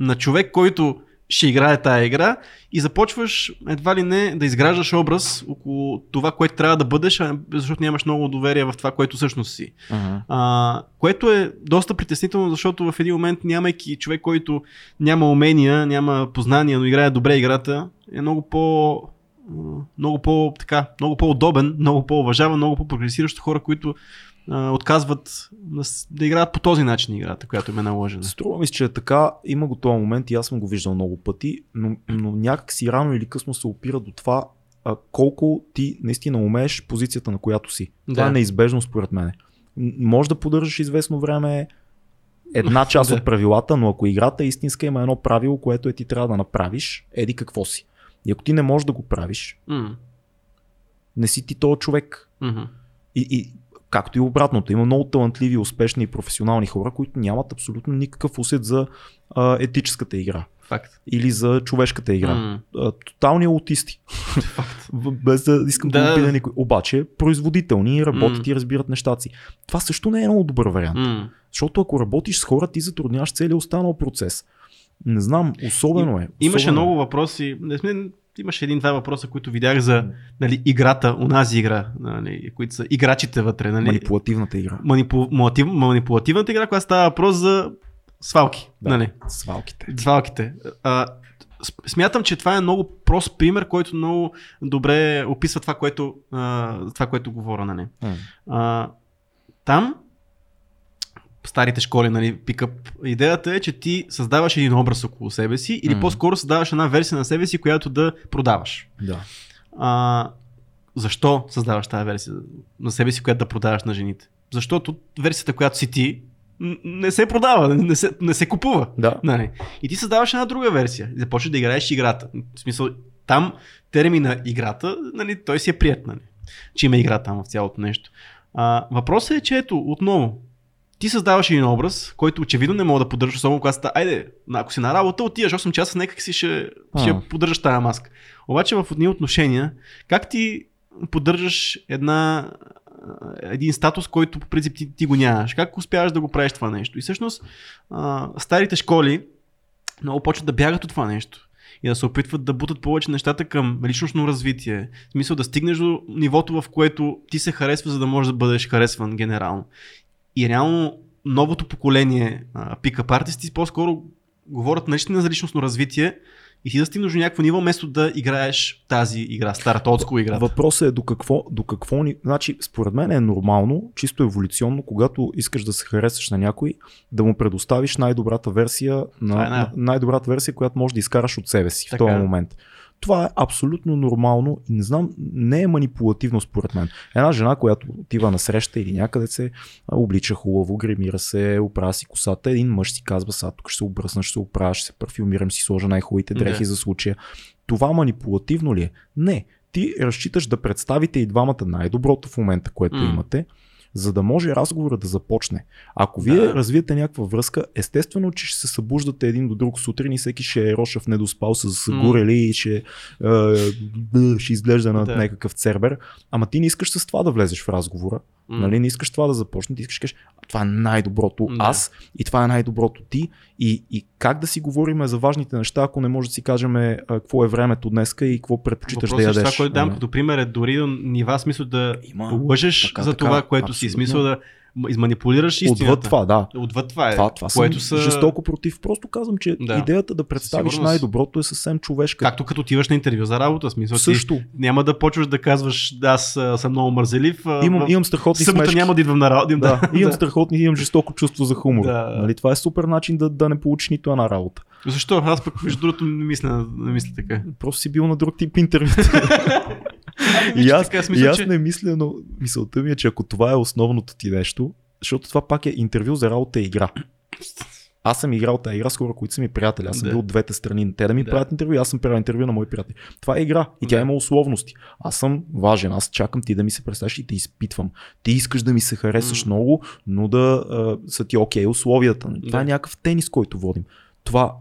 на човек, който ще играе тая игра и започваш едва ли не да изграждаш образ около това, което трябва да бъдеш, защото нямаш много доверие в това, което всъщност си. Uh-huh. А, което е доста притеснително, защото в един момент, нямайки човек, който няма умения, няма познания, но играе добре играта, е много по много по така, много по-удобен, много по-уважаван, много по-прогресиращ хора, които а, отказват да, да играят по този начин играта, която им е наложена. Струва ми се, че е така. Има го този момент и аз съм го виждал много пъти, но, но някак си рано или късно се опира до това а, колко ти наистина умееш позицията, на която си. Да. Това е неизбежно според мен. Може да поддържаш известно време една част от правилата, но ако играта е истинска, има едно правило, което е ти трябва да направиш, еди какво си. И ако ти не можеш да го правиш, mm. не си ти този човек. Mm-hmm. И, и Както и обратното. Има много талантливи, успешни и професионални хора, които нямат абсолютно никакъв усет за а, етическата игра. Факт. Или за човешката игра. Mm. Тотални аутисти. Факт. Без да искам да, да убия никой. Обаче производителни, работят mm. и разбират нещата си. Това също не е много добър вариант. Mm. Защото ако работиш с хора, ти затрудняваш целият останал процес. Не знам, особено е. Особено Имаше много въпроси. Не сме имаше един-два въпроса, които видях за нали, играта, унази игра, нали, които са играчите вътре. Нали, манипулативната игра. Манипу, манипу, манипулативната игра, която става въпрос за свалки. Да, нали. Свалките. Свалките. А, смятам, че това е много прост пример, който много добре описва това, което, а, това, което говоря. Нали. Mm. А, там старите школи, нали, пикъп. Идеята е, че ти създаваш един образ около себе си или mm. по-скоро създаваш една версия на себе си, която да продаваш. Да. А, защо създаваш тази версия на себе си, която да продаваш на жените? Защото версията, която си ти, не се продава, не се, не се купува. Да. Нали. И ти създаваш една друга версия. И започваш да играеш играта. В смисъл, там термина играта, нали, той си е прият, нали, че има игра там в цялото нещо. А, въпросът е, че ето, отново, ти създаваш един образ, който очевидно не мога да поддържаш, особено когато ста, айде, ако си на работа, отиваш 8 часа, нека си ще, ще поддържаш тази маска. Обаче в едни отношения, как ти поддържаш една, един статус, който по принцип ти, ти го нямаш? Как успяваш да го правиш това нещо? И всъщност а, старите школи много почват да бягат от това нещо. и да се опитват да бутат повече нещата към личностно развитие. В смисъл да стигнеш до нивото, в което ти се харесва, за да можеш да бъдеш харесван генерално. И реално новото поколение пикап артисти по-скоро говорят наистина за личностно развитие, и ти да стигнеш до някакво ниво, вместо да играеш тази игра, старата отско игра. Въпросът е до какво, до какво ни... Значи, според мен е нормално, чисто еволюционно, когато искаш да се харесаш на някой, да му предоставиш най-добрата версия, на, е, на, най-добрата версия, която можеш да изкараш от себе си Така в този е. момент. Това е абсолютно нормално и не знам, не е манипулативно според мен. Една жена, която отива на среща или някъде се облича хубаво, гримира се, оправя си косата, един мъж си казва, сега тук ще се обръсна, ще се оправя, ще се парфюмирам, си сложа най-хубавите дрехи Да. за случая. Това манипулативно ли е? Не. Ти разчиташ да представите и двамата най-доброто в момента, което М. имате, за да може разговора да започне. Ако вие Да. развиете някаква връзка, естествено, че ще се събуждате един до друг сутрин и всеки ще е рошав недоспал с горели и ще, е, ще изглежда на Да. някакъв цербер. Ама ти не искаш с това да влезеш в разговора. М. Нали? Не искаш това да започне, ти искаш да кажеш, «А, това е най-доброто Да. аз и това е най-доброто ти. И, и как да си говорим за важните неща, ако не може да си кажем а, какво е времето днеска и какво предпочиташ Въпросът да е, ядеш. това, което дам нали? като пример е дори до нива смисъл да Има. лъжеш Така, за така, това, което си. абсолютно. Смисъл да изманипулираш истината. Отвъд това, да. Отвъд това е. Това, това съм което са... жестоко против. Просто казвам, че Да. идеята да представиш сигурност. най-доброто е съвсем човешка. Както като отиваш на интервю за работа. Смисъл, Също. Ти няма да почваш да казваш, да, аз съм много мързелив. Имам, в имам страхотни събота смешки. няма да идвам на работа. Да, имам страхотни, имам жестоко чувство за хумор. Да. Нали, това е супер начин да, да не получиш нито една работа. Защо? Аз пък между другото не мисля, не мисля така. Просто си бил на друг тип интервю. и аз, така, и смисъл, аз че- не мисля, но мисълта ми е, че ако това е основното ти нещо, защото това пак е интервю за работа и игра. Аз съм играл тази игра с хора, които са ми приятели. Аз съм Да. бил от двете страни. Те да ми Да. правят интервю, аз съм правил интервю на мои приятели. Това е игра и тя Да. има условности. Аз съм важен, аз чакам ти да ми се представиш и те изпитвам. Ти искаш да ми се харесаш М. много, но да а, са ти окей условията. Това Да. е някакъв тенис, който водим. Това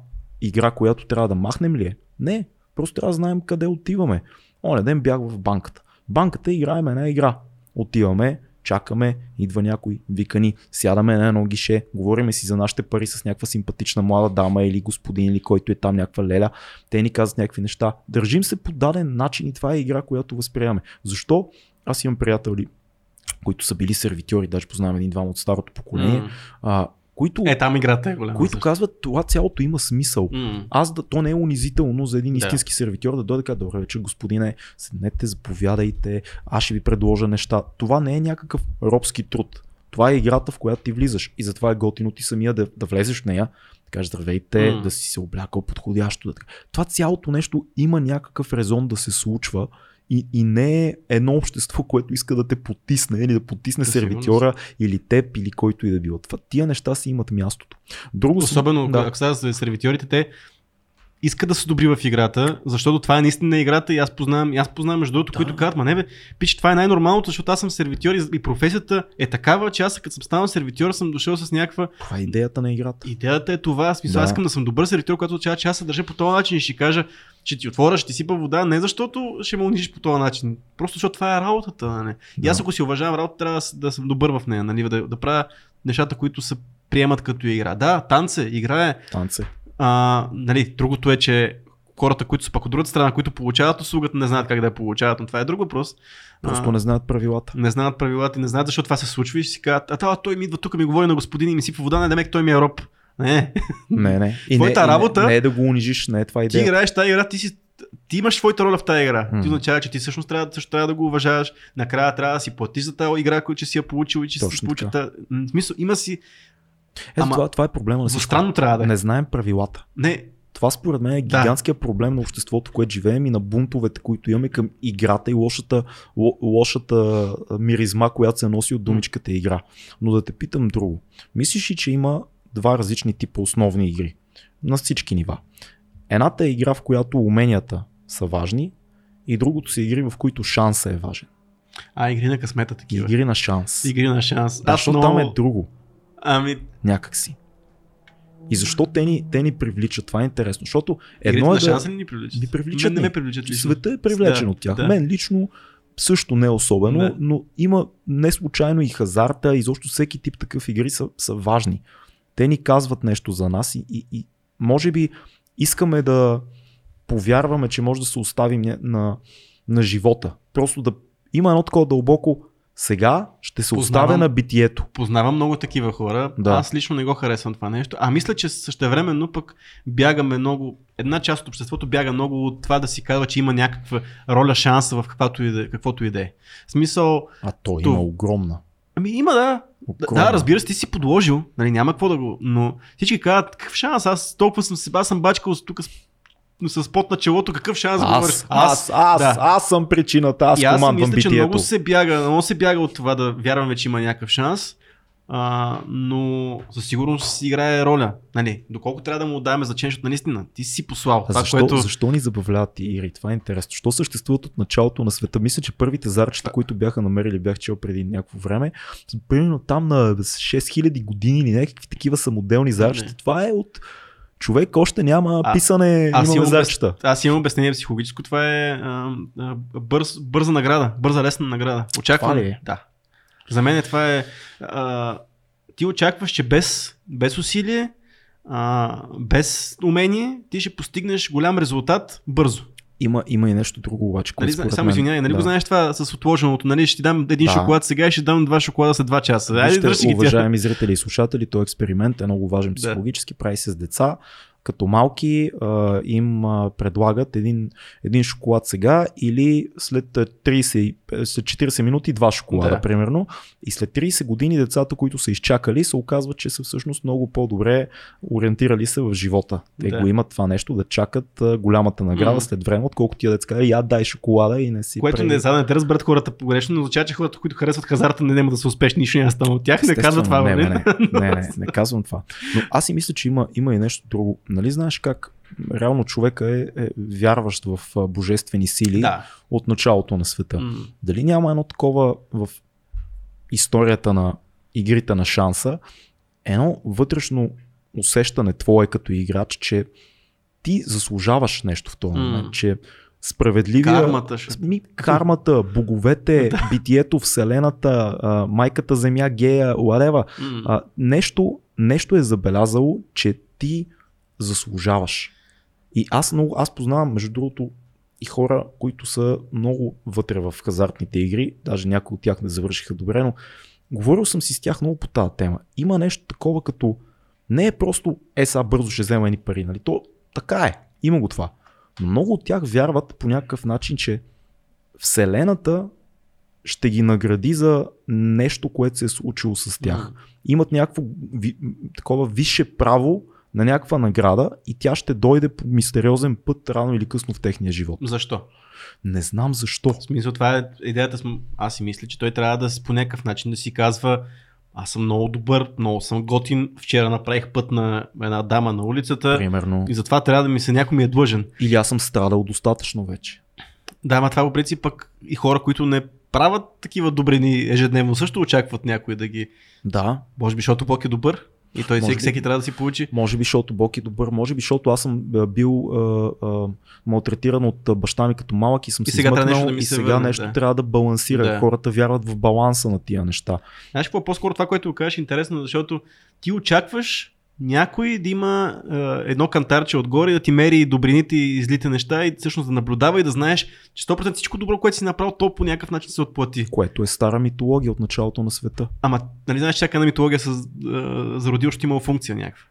игра, която трябва да махнем ли е? Не. Просто трябва да знаем къде отиваме. Оня ден бях в банката. Банката играем една игра. Отиваме, чакаме, идва някой, вика ни, сядаме на едно гише, говориме си за нашите пари с някаква симпатична млада дама или господин или който е там някаква леля. Те ни казват някакви неща. Държим се по даден начин и това е игра, която възприемаме. Защо? Аз имам приятели, които са били сервитьори, даже познавам един-двама от старото поколение, М. а, които, Е, там играта е голяма. които също. казват, това цялото има смисъл. М. Аз да, то не е унизително за един Да. истински сервитьор да дойде каже, добре вечер, господине, седнете, заповядайте, аз ще ви предложа неща. Това не е някакъв робски труд. Това е играта, в която ти влизаш. И затова е готино ти самия да, да влезеш в нея, да кажеш здравейте, М. да си се облякал подходящо. Да... така. Това цялото нещо има някакъв резон да се случва и, и не е едно общество, което иска да те потисне или да потисне Със сервитьора или теб или който и да било. Това, тия неща си имат мястото. Друго Особено, да. ако сега за сервитьорите, те искат да се добри в играта, защото това е наистина играта и аз познавам, и аз познавам между другото, Да. които казват, ма не бе, пич, това е най-нормалното, защото аз съм сервитьор и, и професията е такава, че аз като съм станал сервитьор, съм дошъл с някаква Това е идеята на играта. Идеята е това, в смисъл, Да. аз искам да съм добър сервитьор, който означава, че аз се държа по този начин и ще кажа, че ти отворя, ще ти сипа вода, не защото ще ме унижиш по този начин, просто защото това е работата. Нали? И Да. аз ако си уважавам работа, трябва да съм добър в нея, нали? да, да правя нещата, които се приемат като игра. Да, танце, играе. Танце. А, нали, другото е, че хората, които са пък от другата страна, които получават услугата, не знаят как да я получават, но това е друг въпрос. Просто А, не знаят правилата. не знаят правилата и не знаят защо това се случва и си казват, а това той ми идва тук ми говори на господин и ми сипва вода, не демек той ми е роб. Не, Не, не. И Твоята не, и работа- Не, не е да го унижиш, не е това ти идея. играеш тази игра, ти си ти имаш своята роля в тази игра. М. Ти означава, че ти всъщност трябва, също трябва да го уважаваш. Накрая трябва да си платиш за тази игра, която си я получил и че си Точно получил. та- М, В смисъл, има си. Ето Ама- това, това е проблема на всичко. Странно трябва да е. Не знаем правилата. Не, Това според мен е Да. гигантския проблем на обществото, в което живеем и на бунтовете, които имаме към играта и лошата, ло, лошата миризма, която се носи от думичката игра. Но да те питам друго. Мислиш ли, че има два различни типа основни игри? На всички нива. Едната е игра, в която уменията са важни и другото са игри, в които шанса е важен. а игри на късмета такива. Игри на шанс. Игри на шанс. Да, защото много... там е друго. Ами, някакси. И защо те ни, те ни привличат? Това е интересно. Защото игрите едно е на да... ли ни привличат? ни привличат, Мен не не. ме привличат лично. Света е привлечен Да, от тях. да. Мен лично също не особено, Да. но има не случайно и хазарта, и защо всеки тип такъв игри са, са важни. Те ни казват нещо за нас и, и, и може би искаме да повярваме, че може да се оставим ня- на, на живота. Просто да има едно такова дълбоко сега ще се Познавам. оставя на битието. Познавам много такива хора. Да. Аз лично не го харесвам това нещо. А мисля, че същевременно пък бягаме много. Една част от обществото бяга много от това да си казва, че има някаква роля, шанса в каквато и да, каквото и да е. В смисъл, А то има огромна. ами има да. Да, огромна. да, разбира се, ти си подложил, нали, няма какво да го, но всички казват, какъв шанс, аз толкова съм, се- аз съм бачкал тук с, с пот на челото, какъв шанс да говоря? Аз, аз, аз, да. аз съм причината, аз и аз командвам мисля, че битието. много се бяга, много се бяга от това да вярваме, че има някакъв шанс, а, но със сигурност си играе роля. Нали, доколко трябва да му отдаваме значение, защото наистина ти си послал. А Това, защо, което... защо ни забавляват ти игри? Това е интересно. Защо съществуват от началото на света? Мисля, че първите зарчета, които бяха намерили, бях чел преди някакво време, примерно там на 6000 години или някакви такива самоделни зарчета. Не. Това е от човек още няма А, писане, аз имаме обяс... аз имам обяснение психологическо, това е а, а, бърз, бърза награда, бърза лесна награда. Очаквам. Е? Да. За мен това е. А, ти очакваш, че без, без усилие, а, без умение, ти ще постигнеш голям резултат бързо. Има, има и нещо друго обаче. Нали, само извинявай, нали да. го знаеш това с отложеното? Нали, ще ти дам един Да. шоколад сега и ще дам два шоколада след два часа. Айде, Вижте, ги тя. уважаеми зрители и слушатели, този експеримент е много важен психологически, прави се с деца. Като малки а, им а, предлагат един, един шоколад сега или след а, 30, и- е, след 40 минути два шоколада, Да. примерно. И след 30 години децата, които са изчакали, се оказват, че са всъщност много по-добре ориентирали се в живота. Те Да. го имат това нещо да чакат а, голямата награда М. след време, отколкото тия деца казват, я дай шоколада и не си Което прави- не, за да не те разберат хората погрешно, но означава, че хората, които харесват хазарта, не няма да са успешни, нищо няма стане от тях. Не Естествено, казва това, не, нали? не, не, не, не, не казвам това. Но аз си мисля, че има, има и нещо друго. Нали знаеш как реално човека е, е вярващ в божествени сили Да. от началото на света. М. Дали няма едно такова в историята на игрите на шанса, едно вътрешно усещане твое като играч, че ти заслужаваш нещо в този момент, че справедливия... Кармата ще. Ми, кармата, боговете, битието, вселената, а, майката земя, гея, уарева. М. А, нещо, нещо е забелязало, че ти заслужаваш. И аз много, аз познавам, между другото, и хора, които са много вътре в хазартните игри, даже някои от тях не завършиха добре, но говорил съм си с тях много по тази тема. Има нещо такова като не е просто е сега бързо ще взема едни пари, нали? То така е, има го това. Но много от тях вярват по някакъв начин, че Вселената ще ги награди за нещо, което се е случило с тях имат някакво ви, такова висше право на някаква награда и тя ще дойде по мистериозен път рано или късно в техния живот. Защо? Не знам защо. В смисъл, това е идеята. Аз си мисля, че той трябва да по някакъв начин да си казва аз съм много добър, много съм готин. Вчера направих път на една дама на улицата Примерно. и затова трябва да ми се някой ми е длъжен. Или аз съм страдал достатъчно вече. Да, ама това по принцип пък и хора, които не правят такива добрини ежедневно, също очакват някой да ги... Да, Може би, защото Бог е добър и той всеки, би. всеки трябва да си получи. може би, защото Бог е добър, може би, защото аз съм бил а, а, малтретиран от баща ми като малък и съм И се сега измъкнал нещо да ми и се сега върне, нещо да. трябва да балансира. Да. Хората вярват в баланса на тия неща. Знаеш какво? По-скоро това, което кажеш, е интересно, защото ти очакваш някой да има е, едно кантарче отгоре и да ти мери добрините и злите неща и всъщност да наблюдава и да знаеш, че 100% всичко добро, което си направил, то по някакъв начин се отплати. Което е стара митология от началото на света. Ама, нали знаеш, всяка една митология с, е, зародил, ще имала функция някаква.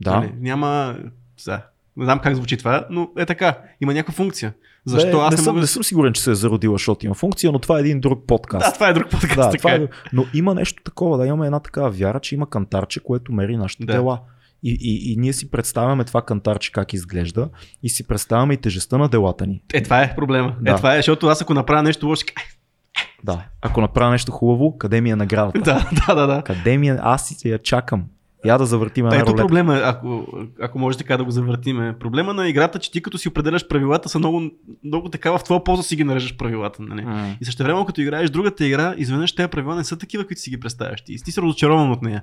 Да. Нали? Няма... Сега, не знам как звучи това, но е така. Има някаква функция. Защо Бе, аз не, не, съм, мога... не съм сигурен, че се е зародила, защото има функция, но това е един друг подкаст. Да, това е друг подкаст. Да, така това е. е, но има нещо такова, да имаме една такава вяра, че има кантарче, което мери нашите Да. дела. И, и, и ние си представяме това кантарче как изглежда и си представяме и тежестта на делата ни. Е, това е проблема. Да. Е, това е, защото аз ако направя нещо лошо, Да. Ако направя нещо хубаво, къде ми е наградата? да, да, да, да. Къде ми е? Аз си я чакам. Я да завъртим Та една ето рулетка. проблема, ако, ако може така да го завъртиме. Проблема на играта, че ти като си определяш правилата, са много, много така в твоя полза си ги нарежеш правилата. Нали? М. И също време, като играеш другата игра, изведнъж тези правила не са такива, които си ги представяш. Ти, ти си разочарован от нея.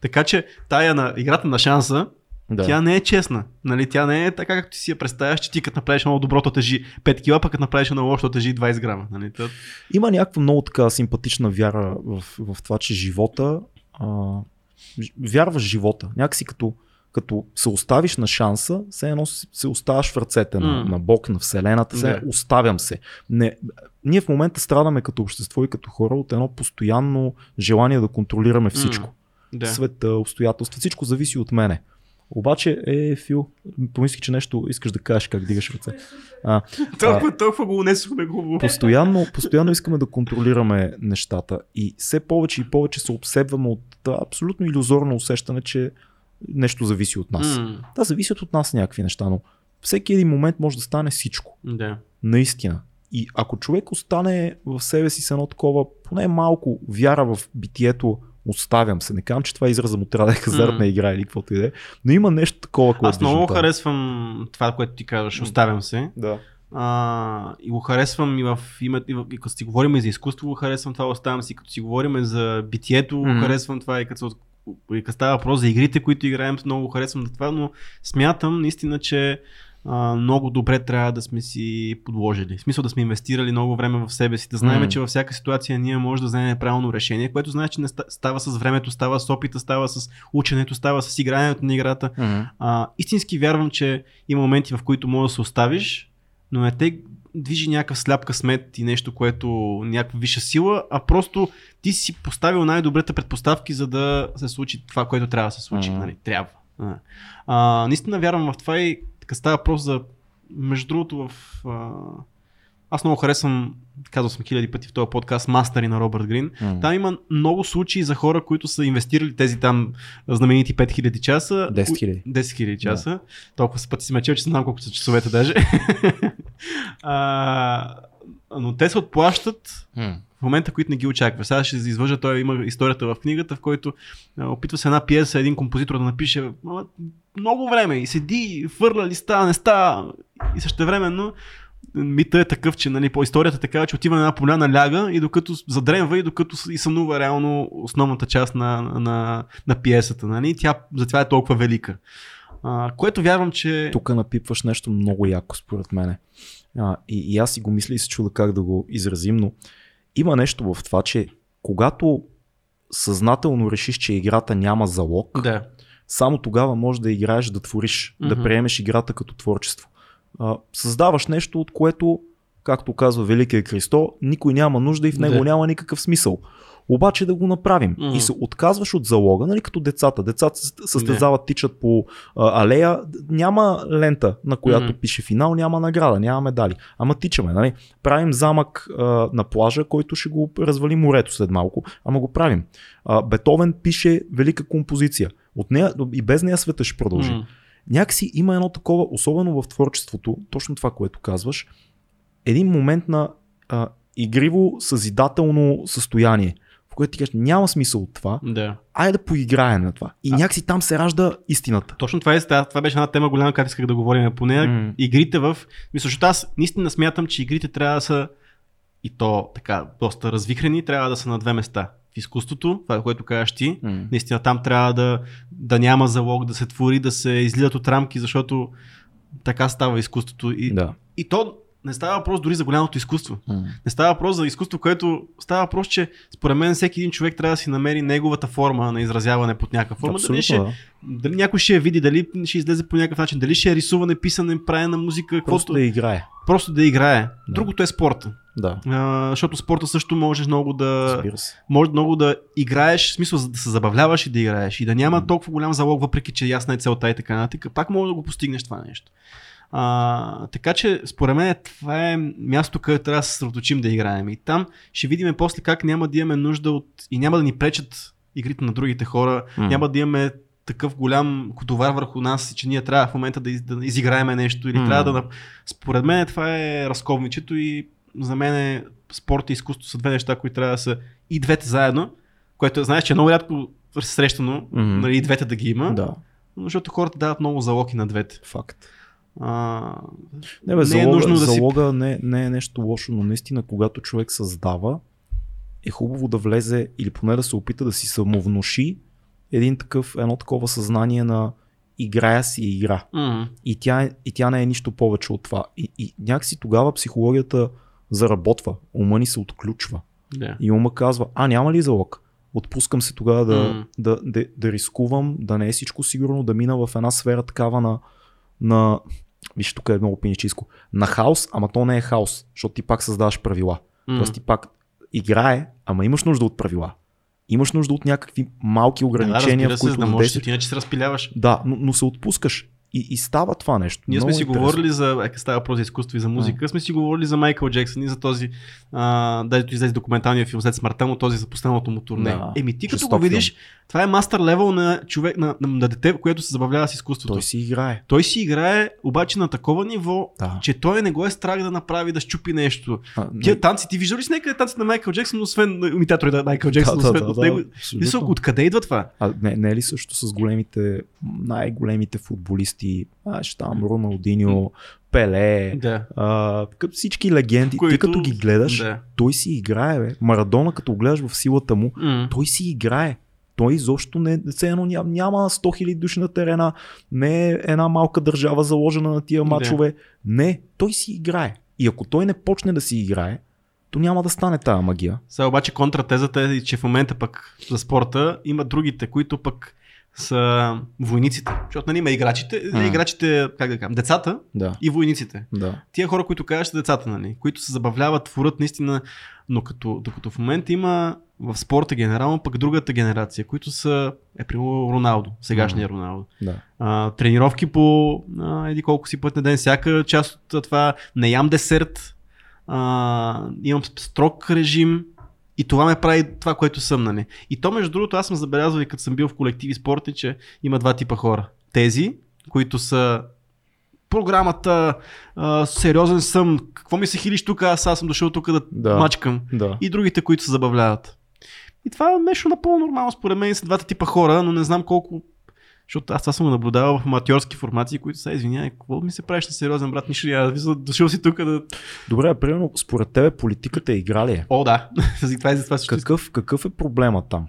Така че тая на играта на шанса, Да. тя не е честна. Нали? Тя не е така, както ти си я представяш, че ти като направиш много доброто тежи 5 кила, пък като направиш едно лошото тежи 20 грама. Нали? Та, Има някаква много така симпатична вяра в, в това, че живота. А, вярваш живота. Някакси като като се оставиш на шанса, все едно се оставаш в ръцете на, М. на Бог, на Вселената, се Да. оставям се. Не, ние в момента страдаме като общество и като хора от едно постоянно желание да контролираме всичко. Да. Света, обстоятелства, всичко зависи от мене. Обаче, е, Фил, помислих, че нещо искаш да кажеш как дигаш ръце. А, Толкова, толкова го унесохме хубаво. постоянно, постоянно искаме да контролираме нещата и все повече и повече се обсебваме от това абсолютно иллюзорно усещане, че нещо зависи от нас. М, Да, зависят от нас някакви неща, но всеки един момент може да стане всичко. Да. Наистина. И ако човек остане в себе си с едно такова, поне малко вяра в битието, оставям се. Не казвам, че това е израза му трябва да е хазартна М. игра или каквото и да е, но има нещо такова, което Аз много харесвам това, което ти казваш, оставям се. Да. А, и го харесвам и в името, и, в, и като си говорим и за изкуство, го харесвам това, оставам си, като си говорим за битието, го Мгм. харесвам това и като, и като става въпрос за игрите, които играем, много го харесвам за това, но смятам наистина, че а, много добре трябва да сме си подложили. В смисъл да сме инвестирали много време в себе си, да знаем, М. че във всяка ситуация ние може да вземем правилно решение, което значи, че не ста- става с времето, става с опита, става с ученето, става с игрането на играта. Мгм. А, истински вярвам, че има моменти, в които можеш да се оставиш, но не те движи някакъв сляп късмет и нещо, което някаква висша сила, а просто ти си поставил най-добрите предпоставки, за да се случи това, което трябва да се случи. Мгм. Нали? Трябва. А, а, наистина вярвам в това и така става въпрос за, между другото, в... А, аз много харесвам, казал съм хиляди пъти в този подкаст, Мастери на Робърт Грин. М. Там има много случаи за хора, които са инвестирали тези там знаменити 5000 часа. 10 000. 10 000 часа. Толкова с пъти си ме чел, че знам колко са часовете даже. а, но те се отплащат М. в момента, които не ги очаква. Сега ще извържа, той има историята в книгата, в който опитва се една пиеса, един композитор да напише много време и седи, фърля листа, не става и същевременно мита е такъв, че нали, по историята е такава, че отива на една поляна, ляга и докато задремва и докато и сънува реално основната част на, на, на пиесата. Нали? Тя затова е толкова велика. А, което вярвам, че... Тук напипваш нещо много яко, според мене. А, и, и аз си го мисля и се чуда как да го изразим, но има нещо в това, че когато съзнателно решиш, че играта няма залог, Да. само тогава можеш да играеш, да твориш, да Мгм. приемеш играта като творчество. А, създаваш нещо, от което, както казва Великия Христо, никой няма нужда и в него Да. няма никакъв смисъл. Обаче да го направим. Мгм. И се отказваш от залога, нали, като децата. Децата се състезават, тичат по а, алея. Няма лента, на която Мгм. пише финал, няма награда, няма медали. Ама тичаме, нали? Правим замък а, на плажа, който ще го развали морето след малко, ама го правим. А, Бетовен пише велика композиция. От нея и без нея света ще продължи. М. Някакси има едно такова, особено в творчеството, точно това, което казваш, един момент на а, игриво съзидателно състояние, в което ти кажеш, няма смисъл от това, Да. айде да поиграем на това. И А- някакси там се ражда истината. Точно това е, това беше една тема голяма, как исках да говорим по нея. М. Игрите в... Мисля, защото аз наистина смятам, че игрите трябва да са и то така, доста развихрени, трябва да са на две места. Изкуството, това, което кажеш ти, М. наистина там трябва да, да няма залог, да се твори, да се излизат от рамки, защото така става изкуството. И, Да. и то не става въпрос дори за голямото изкуство. М. Не става въпрос за изкуство, което става въпрос, че според мен всеки един човек трябва да си намери неговата форма на изразяване под някаква форма. Дали, ще, да. дали някой ще я види, дали ще излезе по някакъв начин, дали ще е рисуване, писане, правене на музика, Просто просто да играе. просто да играе. Да. Другото е спорта. Да. А, защото спорта също можеш много да, може много да играеш, в смисъл да се забавляваш и да играеш. И да няма толкова голям залог, въпреки че ясна е целта и така нататък. Пак може да го постигнеш това нещо. А, така че, според мен, това е място, където трябва да се съсредоточим да играем. И там ще видим после как няма да имаме нужда от. и няма да ни пречат игрите на другите хора, М. няма да имаме такъв голям товар върху нас, че ние трябва в момента да, из, да изиграеме нещо или М. трябва да. Според мен това е разковничето и за мен е спорт и изкуство са две неща, които трябва да са и двете заедно, което знаеш, че е много рядко срещано, Мгм. нали, и двете да ги има, Да, защото хората дават много залоги на двете. факт. А, Не, бе, Не е залога, нужно да си- залога не, не е нещо лошо, но наистина, когато човек създава, е хубаво да влезе или поне да се опита да си самовнуши един такъв, едно такова съзнание на играя си е игра. м, И тя, е- и тя не е нищо повече от това. И, и някакси тогава психологията заработва, ума ни се отключва. да. И ума казва, а няма ли залог? Отпускам се тогава да, М. да, да, да рискувам, да не е всичко сигурно, да мина в една сфера такава на, на виж тук е много пиническо, на хаос, ама то не е хаос, защото ти пак създаваш правила. М. Тоест ти пак играе, ама имаш нужда от правила. Имаш нужда от някакви малки Да, ограничения, разбира в се, за които да да можеш, иначе се разпиляваш. Да, но, но се отпускаш. И, и става това нещо. Ние сме си интересно. говорили за, е, става въпрос за изкуство и за музика, сме си говорили за Майкъл Джексън и за този, а, дето излезе документалния филм след смъртта му, този за последното му турне. Да, Еми ти като го видиш, това е мастер левел на човек, на, на, на дете, което се забавлява с изкуството. Той си играе. Той си играе обаче на такова ниво, Да. че той не го е страх да направи, да щупи нещо. А, Тия танци, ти виждал ли си някъде танци на Майкъл Джексън, освен имитатори на Майкъл Джексън, да, освен да, от да, него? абсолютно. Мисъл, откъде идва това? А не, не е ли също с големите, най-големите футболисти, а, ще там Роналдиньо, Пеле, Да. а, като всички легенди, Които- ти като ги гледаш, Да. той си играе, бе. Марадона, като гледаш в силата му, М. той си играе. Той изобщо не, все едно няма, няма 100 000 души на терена, не е една малка държава заложена на тия Да. мачове. Не, той си играе. И ако той не почне да си играе, то няма да стане тая магия. Сега обаче контратезата е, че в момента пък за спорта има другите, които пък са войниците. Защото нали има играчите, М. играчите, как да кажа, децата Да, и войниците. да. Тия хора, които кажеш са децата, нали, които се забавляват, творят наистина, но като, докато в момента има в спорта генерално пък другата генерация, които са, е примерно Роналдо, сегашния Роналдо. да. А, тренировки по а, еди колко си път на ден, всяка част от това, не ям десерт, а, имам строг режим и това ме прави това, което съм, нали. И то, между другото, аз съм забелязал и като съм бил в колективи спорти, че има два типа хора. Тези, които са програмата, а, сериозен съм, какво ми се хилиш тук, аз, аз съм дошъл тук да, Да. мачкам. да. И другите, които се забавляват. И това е нещо напълно нормално, според мен са двата типа хора, но не знам колко защото аз това съм го наблюдавал в аматьорски формации, които са, извинявай, какво ми се правиш на сериозен брат, нищо. Вижда, Дошъл си тук да... Добре, а примерно, според тебе политиката игра ли е? О, да. Това е за това. Какъв, какъв е проблема там?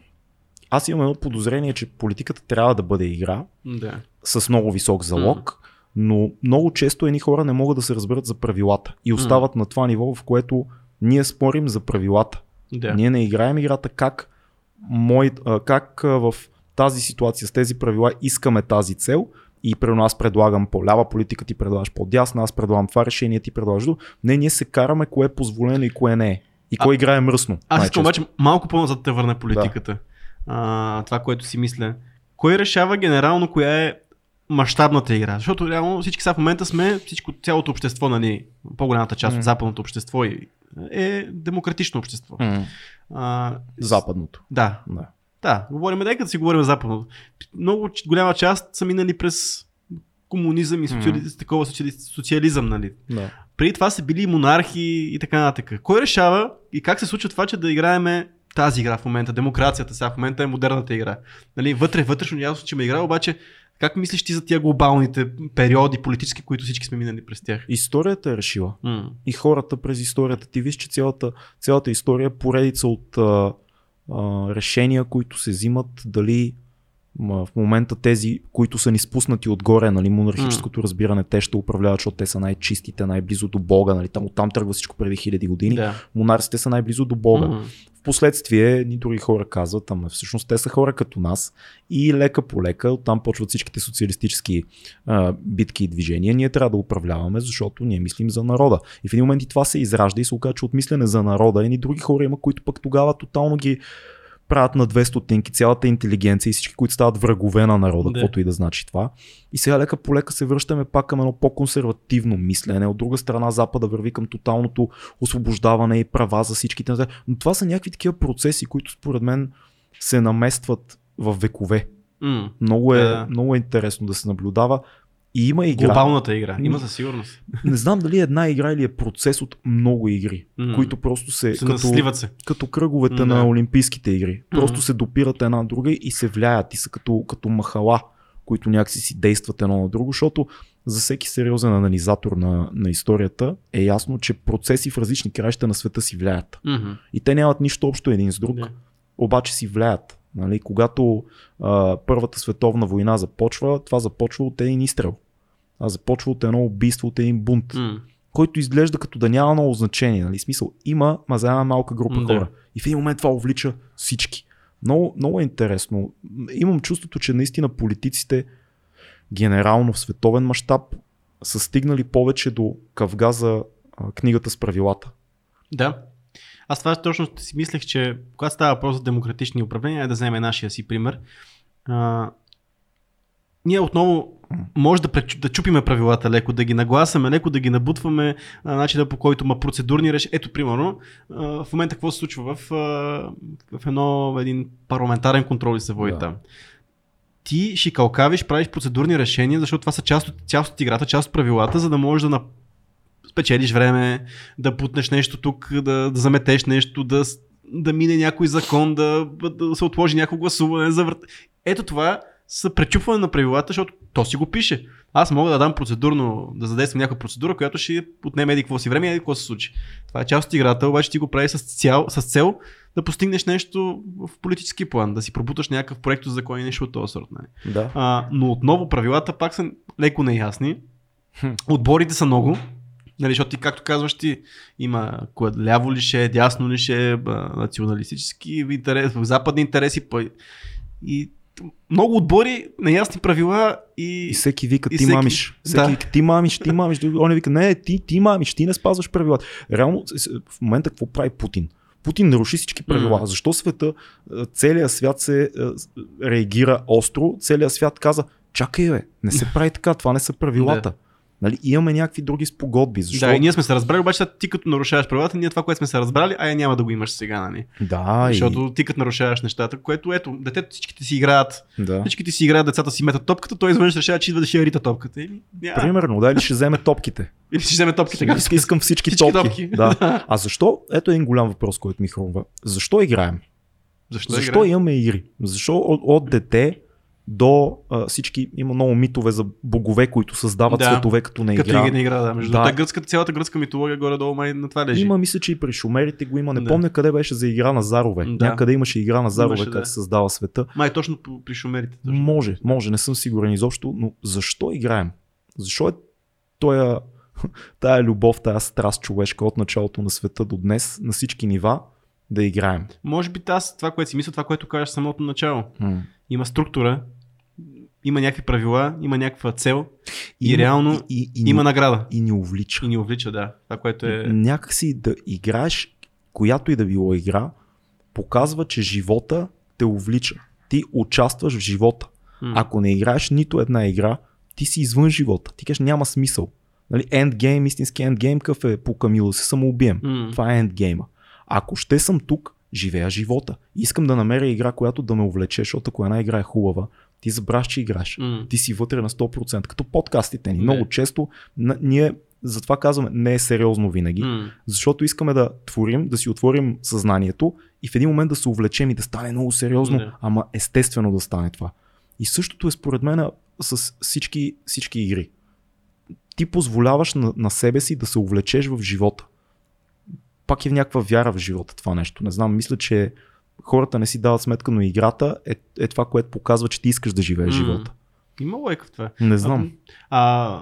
Аз имам едно подозрение, че политиката трябва да бъде игра Да. с много висок залог, но много често едни хора не могат да се разберат за правилата и остават на това ниво, в което ние спорим за правилата. Да. Ние не играем играта как, мой, как в тази ситуация с тези правила искаме тази цел и примерно аз предлагам по-лява политика, ти предлагаш по-дясна, аз предлагам това решение, ти предлагаш друго. Не, ние се караме кое е позволено и кое не е. И кой играе мръсно. Аз искам обаче малко по-назад да те върна политиката. А, това, което си мисля. Кой решава генерално коя е мащабната игра? Защото реално всички сега в момента сме, всичко, цялото общество, нали, по-голямата част М. от западното общество и- е демократично общество. М, А, Западното. да, Да. Да, говорим, нека да си говорим за западното. Много голяма част са минали през комунизъм и социали... такова социали... социализъм, нали. да. Преди това са били монархи и така нататък. Кой решава и как се случва това, че да играеме тази игра в момента, демокрацията сега в момента е модерната игра. Нали, вътре, вътрешно ясно, че има игра, обаче как мислиш ти за тия глобалните периоди политически, които всички сме минали през тях? Историята е решила. М. и хората през историята. Ти виж, че цялата, цялата история е поредица от решения, които се взимат, дали ма, в момента тези, които са ни спуснати отгоре, нали, монархическото разбиране, те ще управляват, защото те са най-чистите, най-близо до Бога, нали, там оттам тръгва всичко преди хиляди години. Да. Монарсите са най-близо до Бога. М. Впоследствие ни други хора казват, ама всъщност те са хора като нас и лека по лека, оттам почват всичките социалистически а, битки и движения. Ние трябва да управляваме, защото ние мислим за народа. И в един момент и това се изражда и се оказа, че от мислене за народа и други хора има, които пък тогава тотално ги правят на две стотинки, цялата интелигенция и всички, които стават врагове на народа, Да. каквото и да значи това. И сега лека по лека се връщаме пак към едно по-консервативно мислене. От друга страна Запада върви към тоталното освобождаване и права за всичките. Но това са някакви такива процеси, които според мен се наместват в векове. М. Много е, Да. много е интересно да се наблюдава. И има игра. Глобалната игра. Има със сигурност. Не знам дали е една игра или е процес от много игри, М. които просто се, Се като, се. като кръговете да. на Олимпийските игри. Просто М. се допират една друга и се влияят и са като, като махала, които някакси си действат едно на друго, защото за всеки сериозен анализатор на, на историята е ясно, че процеси в различни краища на света си влияят. Мгм. И те нямат нищо общо един с друг, Да. обаче си влияят. Нали? Когато а, Първата световна война започва, това започва от един изстрел. А започва от едно убийство, от един бунт, М. който изглежда като да няма много значение. Нали? Смисъл, има, ма за една малка група да. хора. И в един момент това увлича всички. Много, много е интересно. Имам чувството, че наистина политиците генерално в световен мащаб са стигнали повече до къвга за а, книгата с правилата. Да. Аз това точно си мислех, че когато става въпрос за демократични управления, да вземем нашия си пример. А, ние отново може да, пречу, да чупиме правилата леко, да ги нагласаме леко, да ги набутваме а, начина по който има процедурни решения. Ето, примерно, а, в момента какво се случва в, а, в едно, един парламентарен контрол и се води Да. там. Ти шикалкавиш, правиш процедурни решения, защото това са част от, част от играта, част от правилата, за да можеш да на... спечелиш време, да путнеш нещо тук, да, да заметеш нещо, да, да мине някой закон, да, да се отложи някакво гласуване. За... врат- Ето това са пречупване на правилата, защото то си го пише. Аз мога да дам процедурно, да задействам някаква процедура, която ще отнеме еди какво си време и еди какво се случи. Това е част от играта, обаче ти го прави с, цял, с цел да постигнеш нещо в политически план, да си пробуташ някакъв проект за закон и нещо от този сорт. Нали? Да. А, но отново правилата пак са леко неясни. Отборите са много. Нали, защото ти, както казваш, ти има кое, ляво ли ще е, дясно ли ще е, националистически интерес, западни интереси. Па, и много отбори, неясни правила и... И всеки вика, ти всеки- мамиш. Всеки Да. вика, ти мамиш, ти мамиш. Он вика, не, ти, ти мамиш, ти не спазваш правилата. Реално, в момента какво прави Путин? Путин наруши всички правила. М. Защо света, целият свят се реагира остро, целият свят каза, чакай бе, не се прави така, това не са правилата. Нали, имаме някакви други спогодби. Защо? Да, и ние сме се разбрали, обаче сега ти като нарушаваш правилата, ние това, което сме се разбрали, ай няма да го имаш сега, нали? да, Защото ти като нарушаваш нещата, което ето, детето всичките си играят, и... да. всичките си играят, децата си метат топката, той изведнъж решава, че идва да ще я рита топката. Няма. Примерно, да, или ще вземе топките. Или ще вземе топките. Иска- Искам всички, Всички топки. топки. Да. А защо? Ето един голям въпрос, който ми хрумва. Защо играем? Защо, Защо играе? имаме игри? Защо от, от дете до а, всички, има много митове за богове, които създават Да. светове като на Като игра. игра, игра, да. Между Да. гръцката, цялата гръцка митология горе-долу май на това лежи. Има, мисля, че и при шумерите го има. Не Да. помня къде беше за игра на зарове. Да. Някъде имаше игра на зарове, Имаше, как да. създава света. Май точно при шумерите. Точно. Може, може, не съм сигурен изобщо, но защо играем? Защо е тоя, тая любов, тая страст човешка от началото на света до днес, на всички нива, да играем? Може би аз това, което си мисля, това, което кажеш самото начало. М. Има структура, има някакви правила, има някаква цел и, реално и, и, и, има награда. и ни увлича. И ни увлича, да. Това, което е... Някакси да играеш, която и да било игра, показва, че живота те увлича. Ти участваш в живота. М. Ако не играеш нито една игра, ти си извън живота. Ти кажеш няма смисъл. Нали, endgame, истински endgame, какъв е по Камило, се самоубием. М. Това е endgame. Ако ще съм тук, живея живота. Искам да намеря игра, която да ме увлече, защото ако една игра е хубава, ти забравяш, че играеш. М. Ти си вътре на 100%, като подкастите ни. Не. Много често на, ние затова казваме не е сериозно винаги, М. защото искаме да творим, да си отворим съзнанието и в един момент да се увлечем и да стане много сериозно, Да. ама естествено да стане това. И същото е според мен с всички, всички игри. Ти позволяваш на, на себе си да се увлечеш в живота. Пак е в някаква вяра в живота това нещо. Не знам, мисля, че хората не си дават сметка, но играта е, е това, което показва, че ти искаш да живееш М. живота. Има лойка в това. Не знам. А,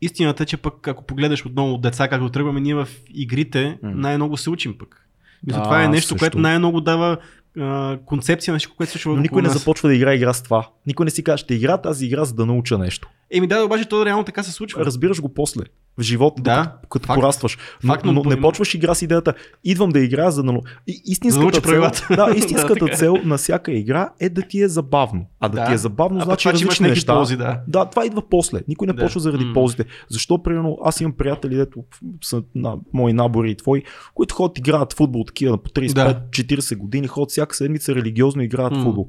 истината е, че пък ако погледаш отново от деца, както тръгваме, ние в игрите М. най-много се учим пък. Мисля, А, това е нещо, също. което най-много дава а, концепция на всичко, което се случва Но никой не нас. започва да играе игра с това. Никой не си каже, ще игра тази игра, за да науча нещо. Еми да, обаче то реално така се случва. Разбираш го после. В живота, Да, като факт. порастваш. Но, Факт, но но не почваш игра с идеята, идвам да играя, за да... И, да истинската, цел, да, Да, истинската така е. цел на всяка игра е да ти е забавно. А да, Да. ти е забавно, А значи това, че имаш неща. ползи, да. Да, това идва после. Никой не Да. почва заради М. ползите. Защо, примерно, аз имам приятели, дето са на мои набори и твои, които ходят играят футбол такива по 35-40 години, ходят всяка седмица религиозно играят М. футбол.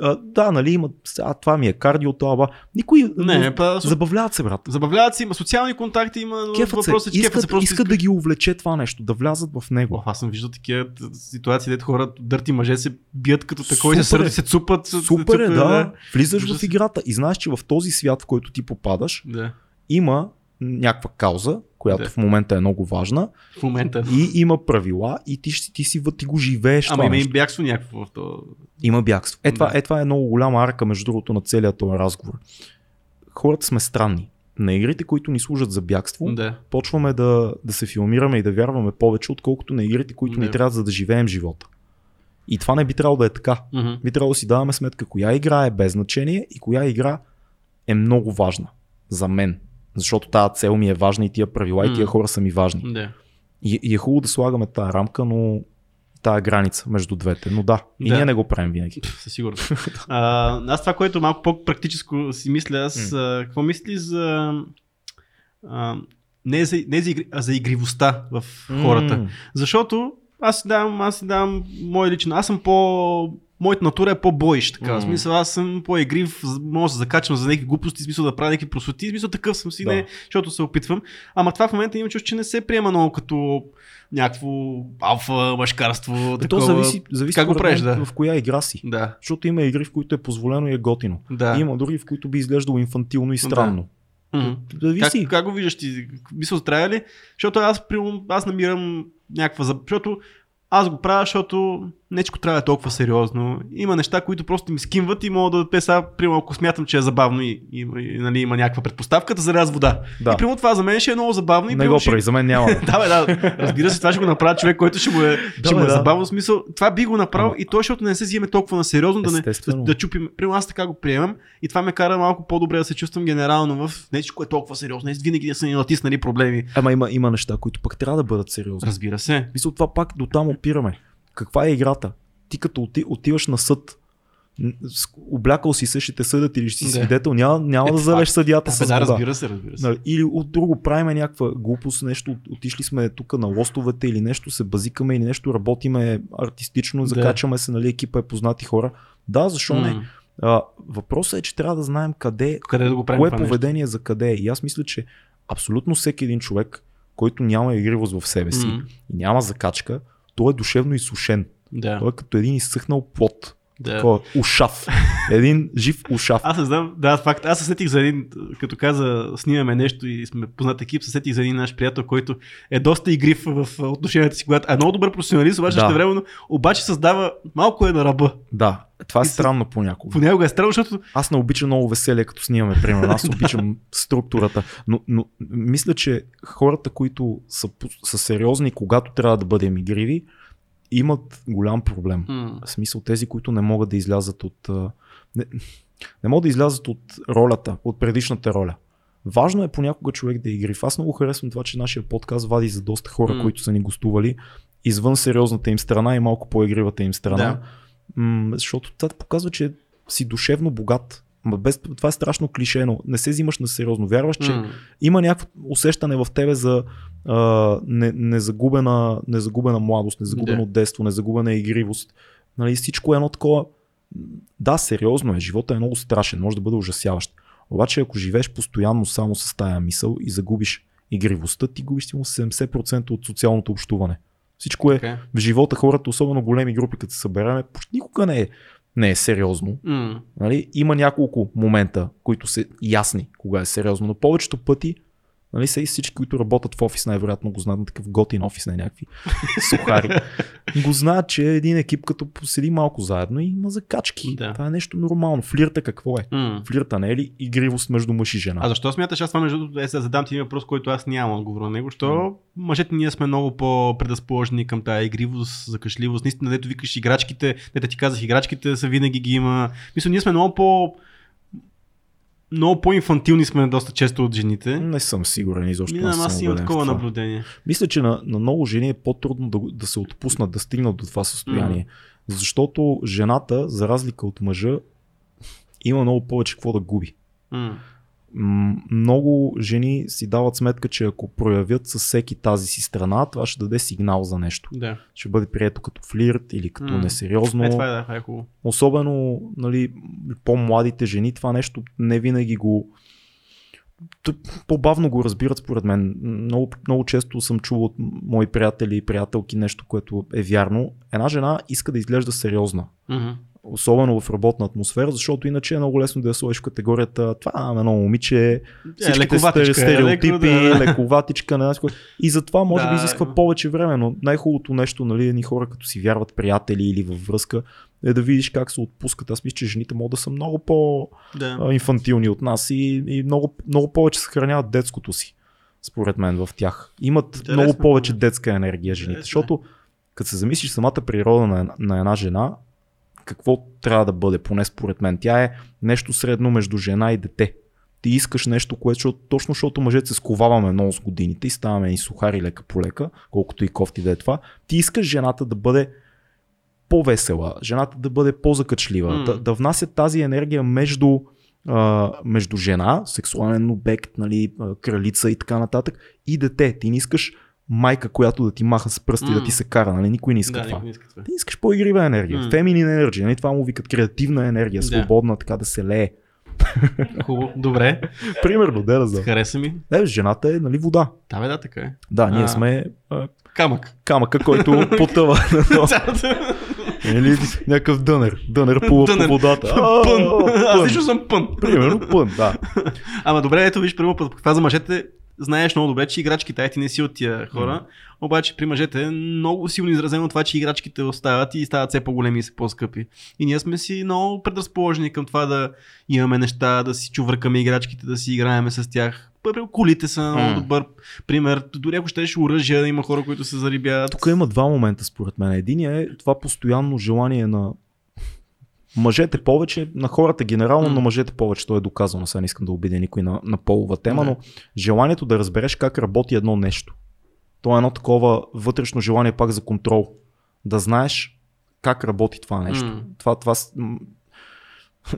А, да, нали, имат, а, това ми е кардио, това, ба. Никой Не, па, забавляват се, брат. Забавляват се, има социални контакти, има но Кефът въпросът, е, че искат, се просто искат да ги увлече това нещо, да влязат в него. О, аз съм виждал такива ситуации, дето хора, дърти мъже се бият като такова и се е. сърди, се цупат. Супер е, се- да. Влизаш Ужас. в играта и знаеш, че в този свят, в който ти попадаш, Да, има някаква кауза, която Да. в момента е много важна в момента. и има правила и ти, ще- ти си вътре ти го живееш Ама има и бягство някакво в то. Има бягство. Е това, Да. е това е много голяма арка, между другото, на целият този разговор. Хората сме странни. На игрите, които ни служат за бягство, Да. почваме да, да се филмираме и да вярваме повече, отколкото на игрите, които ни Да. трябва за да живеем живота. И това не би трябвало да е така. Мгм. Би трябвало да си даваме сметка коя игра е без значение и коя игра е много важна за мен. Защото тази цел ми е важна и тия правила и тия хора са ми важни. Да. И, и е хубаво да слагаме тази рамка, но тая граница между двете. Но да, и Да. ние не го правим винаги. Със сигурност. а, аз това, което малко по-практическо си мисля, аз а, какво мисли за... А, не за, не за, игри, а за игривостта в хората. М, Защото аз си давам, аз си давам мое лично. Аз съм по... Моята натура е по-бойш, така. В М. смисъл, аз съм по-игрив, мога да се закачам за някакви глупости, в смисъл да правя някакви просоти, в смисъл такъв съм си, Да. не, защото се опитвам. Ама това в момента имам чувство, че не се приема много като някакво алфа, мъжкарство. Бе, То такова. зависи, зависи Как го правиш, да. в коя игра си. Да. Защото има игри, в които е позволено и е готино. Да. И има други, в които би изглеждало инфантилно и странно. Мгм. Зависи. Как, как го виждаш ти? Мисъл, трябва ли? Защото аз, аз намирам някаква... Защото аз го правя, защото нечко трябва да е толкова сериозно. Има неща, които просто ми скимват и мога да те сега, примерно, ако смятам, че е забавно и, и, и нали, има някаква предпоставка, да заряз вода. Да. И примерно това за мен ще е много забавно. И, Не примерно, го ще- прави, за мен няма. да, бе, да. Разбира се, това ще го направи човек, който ще му е, Да, ще му е да. забавно. Смисъл, това би го направил и то, защото не се вземе толкова на сериозно, да, не, да, да чупим. Примерно аз така го приемам и това ме кара малко по-добре да се чувствам генерално в нещо, е толкова сериозно. Не винаги да са ни натиснали проблеми. Ама има, има неща, които пък трябва да бъдат сериозни. Разбира се. Мисля, това пак до там опираме. Каква е играта? Ти като оти, отиваш на съд, облякал си се, ще те съдят или си Да. свидетел, няма, няма Е, да залеш съдията Да, с да, разбира се, разбира се. Нали, Или от друго правиме някаква глупост, нещо, от- отишли сме тук на лостовете или нещо се базикаме или нещо работиме артистично, Да. закачаме се, нали, екипа е познати хора. Да, защо не? М. А, въпросът е, че трябва да знаем къде, Къде да го правим кое това нещо? поведение за къде е. И аз мисля, че абсолютно всеки един човек, който няма игривост в себе си и няма закачка, той е душевно изсушен. Да. Той е като един изсъхнал плод. Да. Такова, ушав. Един жив ушав. Аз не знам, да, факт. Аз се сетих за един, като каза, снимаме нещо и сме познат екип, се сетих за един наш приятел, който е доста игрив в отношенията си, когато е много добър професионалист, обаче Да. времено, обаче създава малко е на ръба. Да, това е И странно понякога. Понякога е странно, защото Аз не обичам много веселие, като снимаме, примерно. Аз обичам структурата. Но, но мисля, че хората, които са, са сериозни, когато трябва да бъдем игриви, имат голям проблем. м- В смисъл тези, които не могат да излязат от... Не, не могат да излязат от ролята, от предишната роля. Важно е понякога човек да е игрив. Аз много харесвам това, че нашия подкаст вади за доста хора, М. които са ни гостували извън сериозната им страна и малко по-игривата им страна. Да. М, защото това показва, че си душевно богат. Ма без, това е страшно клише, но не се взимаш на сериозно. Вярваш, че м- има някакво усещане в тебе за а, не, незагубена, незагубена младост, незагубено Да. детство, незагубена игривост. Нали, всичко е едно такова. Да, сериозно е. Живота е много страшен, може да бъде ужасяващ. Обаче, ако живееш постоянно само с тая мисъл и загубиш игривостта, ти губиш сигурно 70% от социалното общуване. Всичко е Така е. в живота, хората, особено големи групи, като се събереме, почти никога не е, не е сериозно. М- Нали? Има няколко момента, които са ясни кога е сериозно, но повечето пъти Нали, сега и всички, които работят в офис, най-вероятно го знаят на такъв готин офис, не някакви сухари. го знаят, че един екип като поседи малко заедно и има закачки. Да. Това е нещо нормално. Флирта какво е? м- Флирта не е ли игривост между мъж и жена? А защо смяташ, аз това между другото, е, задам ти въпрос, който аз нямам отговор на него, що мъжете ние сме много по-предразположени към тази игривост, закашливост, наистина, дето викаш играчките, дето ти казах, играчките са винаги ги има. Мисля, ние сме много по много по-инфантилни сме доста често от жените. Не съм сигурен изобщо. Съм аз имам такова наблюдение. Мисля, че на, на много жени е по-трудно да, да се отпуснат, да стигнат до това състояние. Защото жената, за разлика от мъжа, има много повече какво да губи. М, много жени си дават сметка, че ако проявят със всеки тази си страна, това ще даде сигнал за нещо. Да. Ще бъде прието като флирт или като М. несериозно. Е, това е, да, е хубаво. Особено нали, по-младите жени, това нещо не винаги го. По-бавно го разбират, според мен. Много, много често съм чувал от мои приятели и приятелки нещо, което е вярно. Една жена иска да изглежда сериозна. Мгм. Особено в работна атмосфера, защото иначе е много лесно да я сложиш в категорията това е едно момиче, всичките лековатичка сте- е, стереотипи, леко, да. лековатичка, не. И затова може Да, би изисква да. повече време, но най-хубавото нещо, нали, едни хора като си вярват приятели или във връзка, е да видиш как се отпускат. Аз мисля, че жените могат да са много Да. по-инфантилни от нас и, и много, много повече съхраняват детското си, според мен, в тях. Имат Интересно, много повече да. детска енергия жените, Интересно е. защото Като се замислиш самата природа на, на една жена, какво трябва да бъде, поне според мен. Тя е нещо средно между жена и дете. Ти искаш нещо, което, точно защото мъжете се сковаваме много с годините и ставаме и сухари лека по лека, колкото и кофти да е това. Ти искаш жената да бъде по-весела, жената да бъде по-закачлива, М. да, да внася тази енергия между, а, между жена, сексуален обект, нали, кралица и така нататък, и дете. Ти не искаш майка, която да ти маха с пръсти, М. да ти се кара, нали? Никой не иска да, това. не иска това. Ти искаш по-игрива енергия, М. феминин енергия, нали? това му викат креативна енергия, Да. свободна, така да се лее. Хубаво, добре, Примерно, да, да хареса ми. Не, жената е, нали, вода. Да, бе, да, така е. Да, ние А. сме а, Камък. камъка, който потъва. Или някакъв дънер. Дънер плува Дънер. по водата. А, пън. Аз лично съм пън. Примерно пън, да. Ама добре, ето виж, примерно, това за мъжете, знаеш много добре, че играчките, ай ти не си от тия хора, обаче при мъжете е много силно изразено това, че играчките остават и стават все по-големи и все по-скъпи. И ние сме си много предразположени към това да имаме неща, да си чувъркаме играчките, да си играеме с тях. Първо, колите са много М. добър пример. Дори ако щеш оръжия, има хора, които се зарибяват. Тук има два момента според мен. Единият е това постоянно желание на мъжете повече, на хората генерално, но мъжете повече. То е доказано. Сега не искам да обидя никой на, на полова тема, Да. но желанието да разбереш как работи едно нещо. То е едно такова вътрешно желание пак за контрол. Да знаеш как работи това нещо. М. Това, това,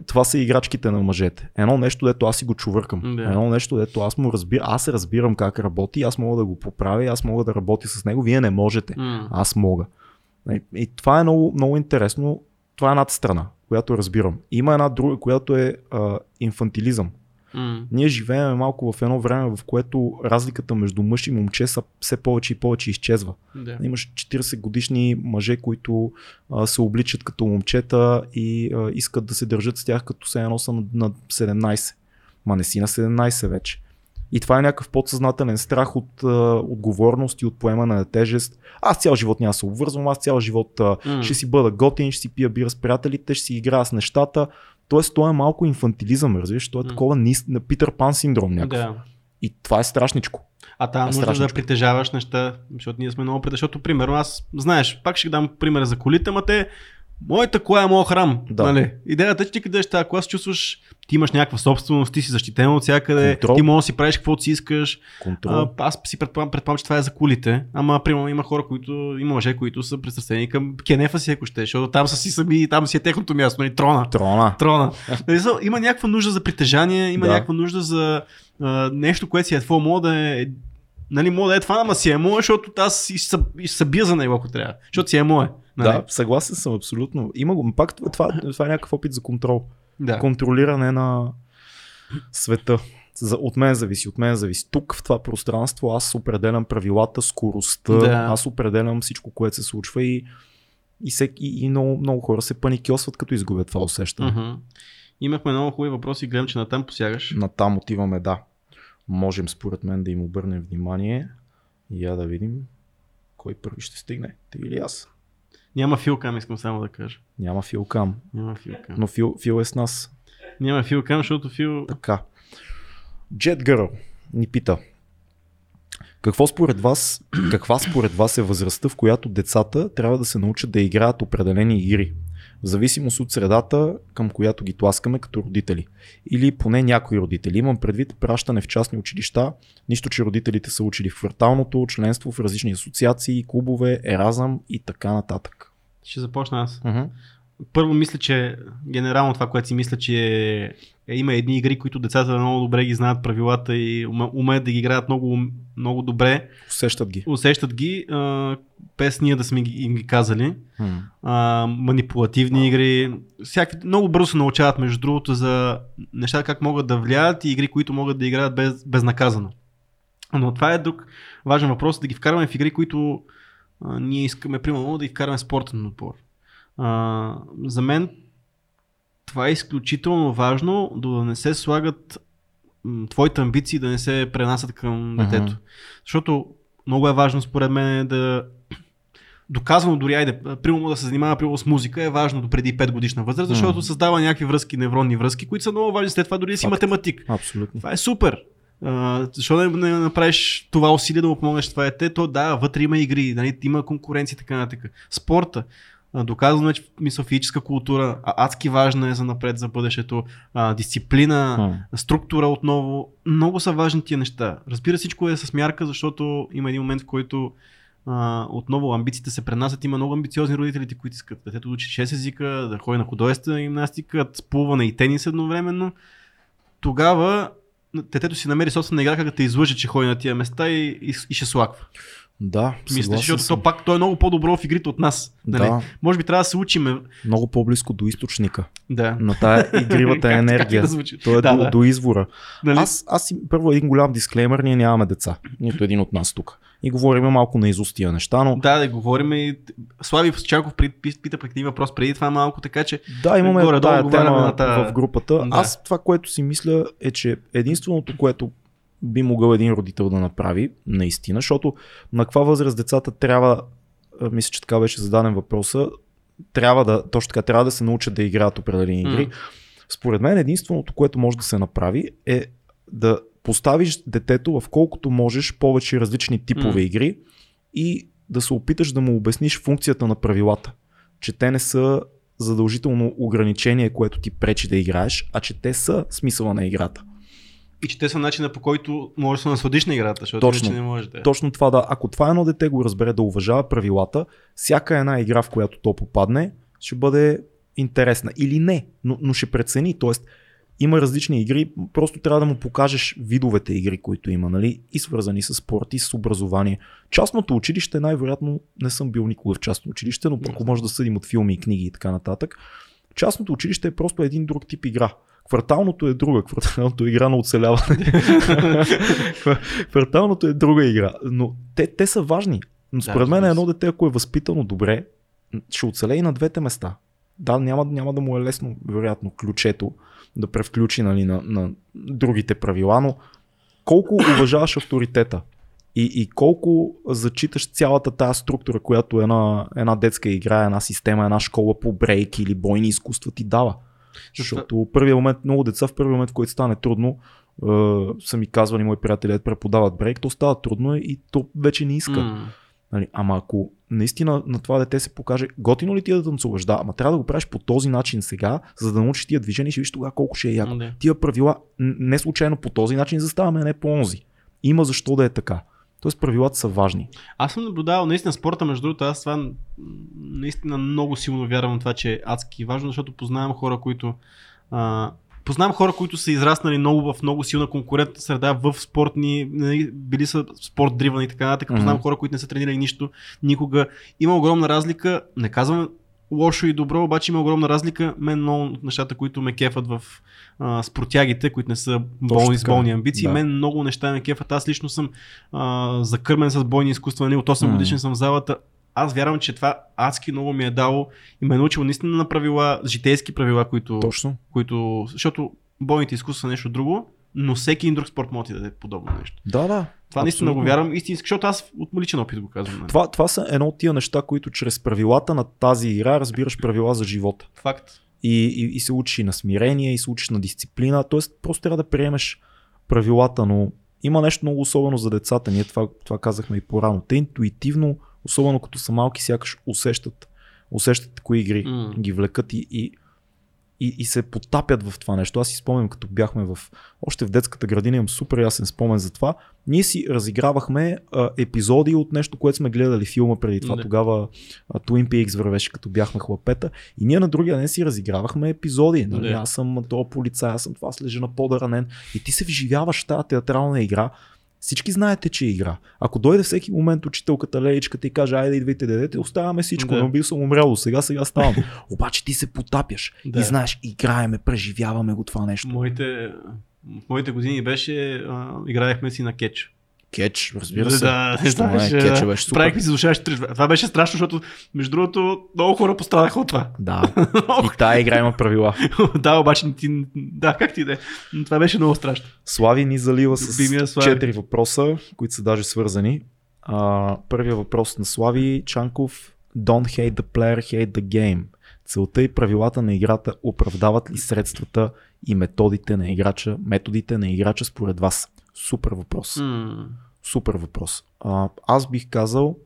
това са играчките на мъжете. Едно нещо, дето аз си го чувъркам. Да. Едно нещо, дето аз му разбирам, аз разбирам как работи, аз мога да го поправя, аз мога да работя с него, вие не можете. М. Аз мога. И, и това е много, много интересно. Това е едната страна, която разбирам. Има една друга, която е а, инфантилизъм. М. Ние живеем малко в едно време, в което разликата между мъж и момче са все повече и повече изчезва. Да. Имаш 40 годишни мъже, които а, се обличат като момчета и а, искат да се държат с тях като се едно са на, на 17. Ма не си на 17 вече. И това е някакъв подсъзнателен страх от а, отговорност и от поемане на тежест. Аз цял живот няма се обвързвам, аз цял живот а, М. ще си бъда готин, ще си пия бира с приятелите, ще си играя с нещата. Тоест, то е малко инфантилизъм, разбираш? То е М. такова низ, на Питър Пан синдром някакъв. Да. И това е страшничко. А там А, нужда да притежаваш неща, защото ние сме много притежавани. Защото, примерно, аз, знаеш, пак ще дам пример за колите, ма те, моята кола е моят храм. Да. Нали? Идеята е, че ти къде ще тази кола се чувстваш, ти имаш някаква собственост, ти си защитен от всякъде, Контрол. ти можеш да си правиш каквото си искаш. Контрол. А, аз си предполагам, предполагам, че това е за колите, ама примерно има хора, които, има мъже, които са пристрастени към кенефа си, ако ще, защото там са си сами, там си е техното място, нали, трона. Трона. Трона. Има някаква нужда за притежание, има Да. някаква нужда за а, нещо, което си е твое, мога да е Нали, мога да е това, ама си е мое, защото аз и ще, и ще се бия за него, ако трябва. Защото си е мое. Нали? Да, съгласен съм абсолютно. Има го, пак това, това е някакъв опит за контрол. Да. Контролиране на света. За, от мен зависи, от мен зависи. Тук в това пространство аз определям правилата, скоростта, Да. аз определям всичко, което се случва и, и, всеки, и много, много хора се паникьосват, като изгубят това усещане. Мгм. Имахме много хубави въпроси, гледам, че натам посягаш. На там отиваме, да. Можем според мен да им обърнем внимание. Я да видим кой първи ще стигне. Ти или аз. Няма филкам, искам само да кажа. Няма филкам. Няма филкам. Но фил, фил е с нас. Няма филкам, защото фил... Така. Jet Girl ни пита. Какво според вас, каква според вас е възрастта, в която децата трябва да се научат да играят определени игри? В зависимост от средата, към която ги тласкаме като родители. Или поне някои родители. Имам предвид пращане в частни училища, нищо, че родителите са учили в кварталното, членство в различни асоциации, клубове, еразъм и така нататък. Ще започна аз. Uh-huh. Първо мисля, че генерално това, което си мисля, че е, има едни игри, които децата много добре ги знаят правилата и уме- умеят да ги играят много, много добре, Усещат ги. усещат ги, а, без ние да сме ги, им ги казали. А, манипулативни игри, всякакви, много бързо се научават между другото за неща как могат да влияят и игри, които могат да играят без, безнаказано. Но това е друг важен въпрос, да ги вкарваме в игри, които а, ние искаме, примерно, да в спортен отбор. А, за мен това е изключително важно да не се слагат твоите амбиции да не се пренасят към детето. Защото много е важно според мен да доказано дори, айде, примерно да се занимава примерно с музика е важно до преди 5 годишна възраст, защото Мгм. създава някакви връзки, невронни връзки, които са много важни след това дори да си математик. Абсолютно. Това е супер. А, защо да не направиш това усилие да му помогнеш това дете? То да, вътре има игри, нали, има конкуренция и така нататък. Спорта. А, Доказано е, че мисъл, физическа култура а, адски важна е за напред, за бъдещето. А, дисциплина, М. структура отново. Много са важни тия неща. Разбира всичко е с мярка, защото има един момент, в който а, отново амбициите се пренасят. Има много амбициозни родителите, които искат детето да учи 6 езика, да ходи на художествена гимнастика, плуване и тенис едновременно. Тогава детето си намери собствена игра, как да те излъже, че ходи на тия места и, и, и ще слаква. Да, Мисля, защото съм. то пак той е много по-добро в игрите от нас. Нали? Да, Може би трябва да се учиме. много по-близко до източника. Да. На тая игривата Как- как енергия. да? Той е Да, до, да. до извора. Нали? Аз, аз първо един голям дисклеймер, ние нямаме деца. Нито един от нас тук. И говорим малко на изуст тия неща, но Да, да говорим и Слави Чаков пита пък един въпрос преди това малко, така че Да, имаме Горе-долу тая тема на тая- в групата. Да. Аз това, което си мисля е, че единственото, което би могъл един родител да направи, наистина, защото на каква възраст децата трябва, мисля, че така беше зададен въпроса, трябва да, точно така, трябва да се научат да играят определени игри. М. Според мен единственото, което може да се направи е да поставиш детето в колкото можеш повече различни типове М. игри и да се опиташ да му обясниш функцията на правилата. Че те не са задължително ограничение, което ти пречи да играеш, а че те са смисъла на играта. и че те са начина по който можеш да се насладиш на играта, защото Точно. не можеш да. Точно това да, ако това едно дете го разбере да уважава правилата, всяка една игра, в която то попадне, ще бъде интересна. Или не, но, но ще прецени. Тоест, има различни игри, просто трябва да му покажеш видовете игри, които има, нали? И свързани с спорт, и с образование. Частното училище, най-вероятно, не съм бил никога в частно училище, но ако може да съдим от филми и книги и така нататък. Частното училище е просто един друг тип игра. Кварталното е друга. Кварталното е игра на оцеляване. Кварталното е друга игра. Но те, те са важни. Но Да, според мен едно дете, ако е възпитано добре, ще оцелее и на двете места. Да, няма, няма да му е лесно, вероятно, ключето да превключи нали, на, на другите правила, но колко уважаваш авторитета и, и колко зачиташ цялата тази структура, която една, една детска игра, една система, една школа по брейк или бойни изкуства ти дава. Защото първият момент, много деца в първия момент, в който стане трудно, е, са ми казвали мои приятели, да преподават брейк, то става трудно и то вече не иска. М. Нали, ама ако наистина на това дете се покаже, готино ли ти е да танцуваш? Да, ама трябва да го правиш по този начин сега, за да научиш тия движения и ще виж тогава колко ще е яко. Да. Тия правила не случайно по този начин заставаме, а не по онзи. Има защо да е така. Тоест правилата са важни. Аз съм наблюдавал наистина спорта, между другото, аз това наистина много силно вярвам в това, че е адски важно, защото познавам хора, които а, познавам хора, които са израснали много в много силна конкурентна среда в спортни, нали, били са спорт дривани и така нататък. Познавам Мгм. хора, които не са тренирали нищо никога. Има огромна разлика, не казвам лошо и добро, обаче има огромна разлика. Мен много от нещата, които ме кефат в а, спортягите, които не са болни с болни амбиции, Да. мен много неща ме кефат. Аз лично съм а, закърмен с бойни изкуства, нали, от 8 М. годишен съм в залата. Аз вярвам, че това адски много ми е дало и ме е научило наистина на правила, житейски правила, които, Точно. които защото бойните изкуства са нещо друго, но всеки един друг спорт може да даде подобно нещо. Да, да. Това наистина го вярвам истински, защото аз от личен опит го казвам. нали. Това, това са едно от тия неща, които чрез правилата на тази игра разбираш правила за живота. Факт. И, и, и се учиш и на смирение, и се учиш на дисциплина. Тоест, просто трябва да приемеш правилата, но има нещо много особено за децата. Ние това, това казахме и по-рано. Те интуитивно, особено като са малки, сякаш усещат, усещат кои игри М. ги влекат и, и, и, и се потапят в това нещо. Аз си спомням, като бяхме в, още в детската градина, имам супер ясен спомен за това. Ние си разигравахме а, епизоди от нещо, което сме гледали филма преди това. Да. Тогава а, Twin Peaks вървеше, като бяхме хлапета. И ние на другия ден си разигравахме епизоди. Нали? Аз съм то полицай, аз съм това, аз лежа на пода ранен. И ти се вживяваш в тази театрална игра. Всички знаете, че е игра. Ако дойде всеки момент учителката Леичката и каже, айде идвайте дедете, оставяме всичко, Да. но бил съм умрял сега, сега ставам. Обаче ти се потапяш Да. и знаеш, играеме, преживяваме го това нещо. Моите, в моите години беше, а, играехме си на кетч. Кетч, разбира се. Да, Защо не? знаеш. Кетча да. беше супер. Правихме си слушащи тръж. Това беше страшно, защото между другото много хора пострадаха от това. Да. И тая игра има правила. да, обаче не ти... Да, как ти да е. Но Това беше много страшно. Слави ни залива с четири въпроса, които са даже свързани. А, първият въпрос на Слави Чанков. Don't hate the player, hate the game. Целта и правилата на играта оправдават ли средствата и методите на играча, методите на играча според вас? Супер въпрос. М, Супер въпрос. А, аз бих казал,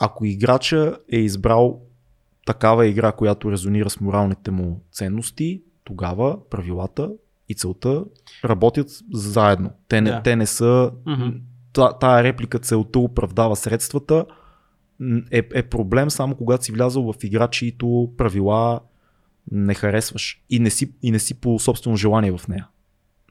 ако играча е избрал такава игра, която резонира с моралните му ценности, тогава правилата и целта работят заедно. Те не, Да. те не са. Та, тая реплика целта оправдава средствата е, е проблем само когато си влязал в игра, чието правила не харесваш и не си, и не си по собствено желание в нея.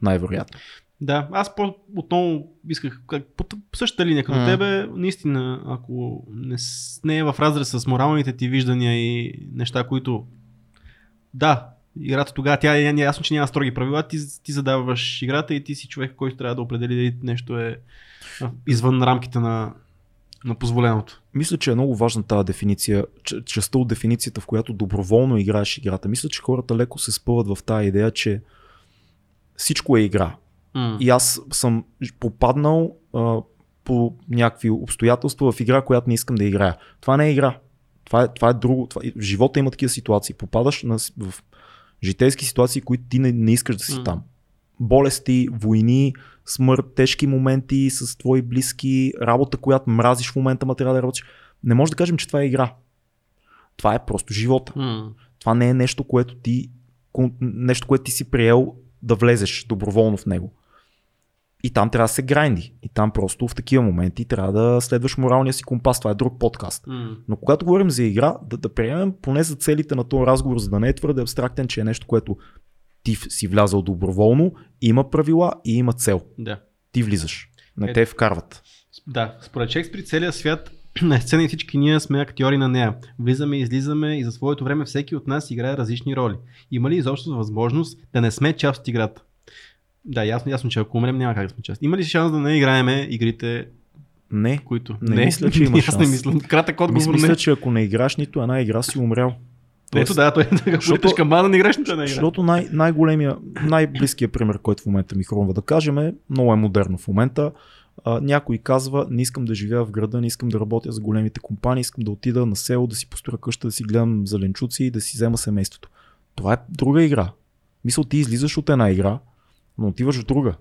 Най-вероятно. Да, аз по- отново исках как, по, по същата линия като М. тебе, наистина, ако не, с- не е в разрез с моралните ти виждания и неща, които да, играта тогава, тя е ясно, че няма строги правила, ти, ти задаваш играта и ти си човек, който трябва да определи дали нещо е извън рамките на, на позволеното. Мисля, че е много важна тази дефиниция, частта от дефиницията, в която доброволно играеш играта. Мисля, че хората леко се спъват в тази идея, че всичко е игра. И аз съм попаднал а, по някакви обстоятелства в игра, която не искам да играя. Това не е игра. Това е, това е друго. Това, в живота има такива ситуации. Попадаш на, в житейски ситуации, които ти не, не искаш да си М. там. Болести, войни, смърт, тежки моменти с твои близки, работа, която мразиш в момента, ма трябва да работиш. Не може да кажем, че това е игра. Това е просто живота. М. Това не е нещо, което ти, нещо, което ти си приел да влезеш доброволно в него. И там трябва да се грайнди. И там просто в такива моменти трябва да следваш моралния си компас. Това е друг подкаст. М. Но когато говорим за игра, да, да приемем поне за целите на този разговор, за да не е твърде абстрактен, че е нещо, което ти си влязал доброволно, има правила и има цел. Да. Ти влизаш. Не Е- те вкарват. Да, според Шекспир целият свят на сцена и всички ние сме актьори на нея. Влизаме излизаме и за своето време всеки от нас играе различни роли. Има ли изобщо възможност да не сме част от играта? Да, ясно, ясно, че ако умрем няма как да сме част. Има ли шанс да не играеме игрите, Не. които... Не мисля, че има Аз не шанс. мисля. Кратък отговор Мисля, не. мисля, че ако не играш нито една игра, си умрял. Ето да, той е. Защото- камбана не играш нито една игра. Защото най- най-големия, най-близкият пример, който в момента ми хрумва да кажем е, много е модерно в момента. А, някой казва, не искам да живея в града, не искам да работя за големите компании, искам да отида на село, да си построя къща, да си гледам зеленчуци и да си взема семейството. Това е друга игра. Мисъл, ти излизаш от една игра, но отиваш в друга.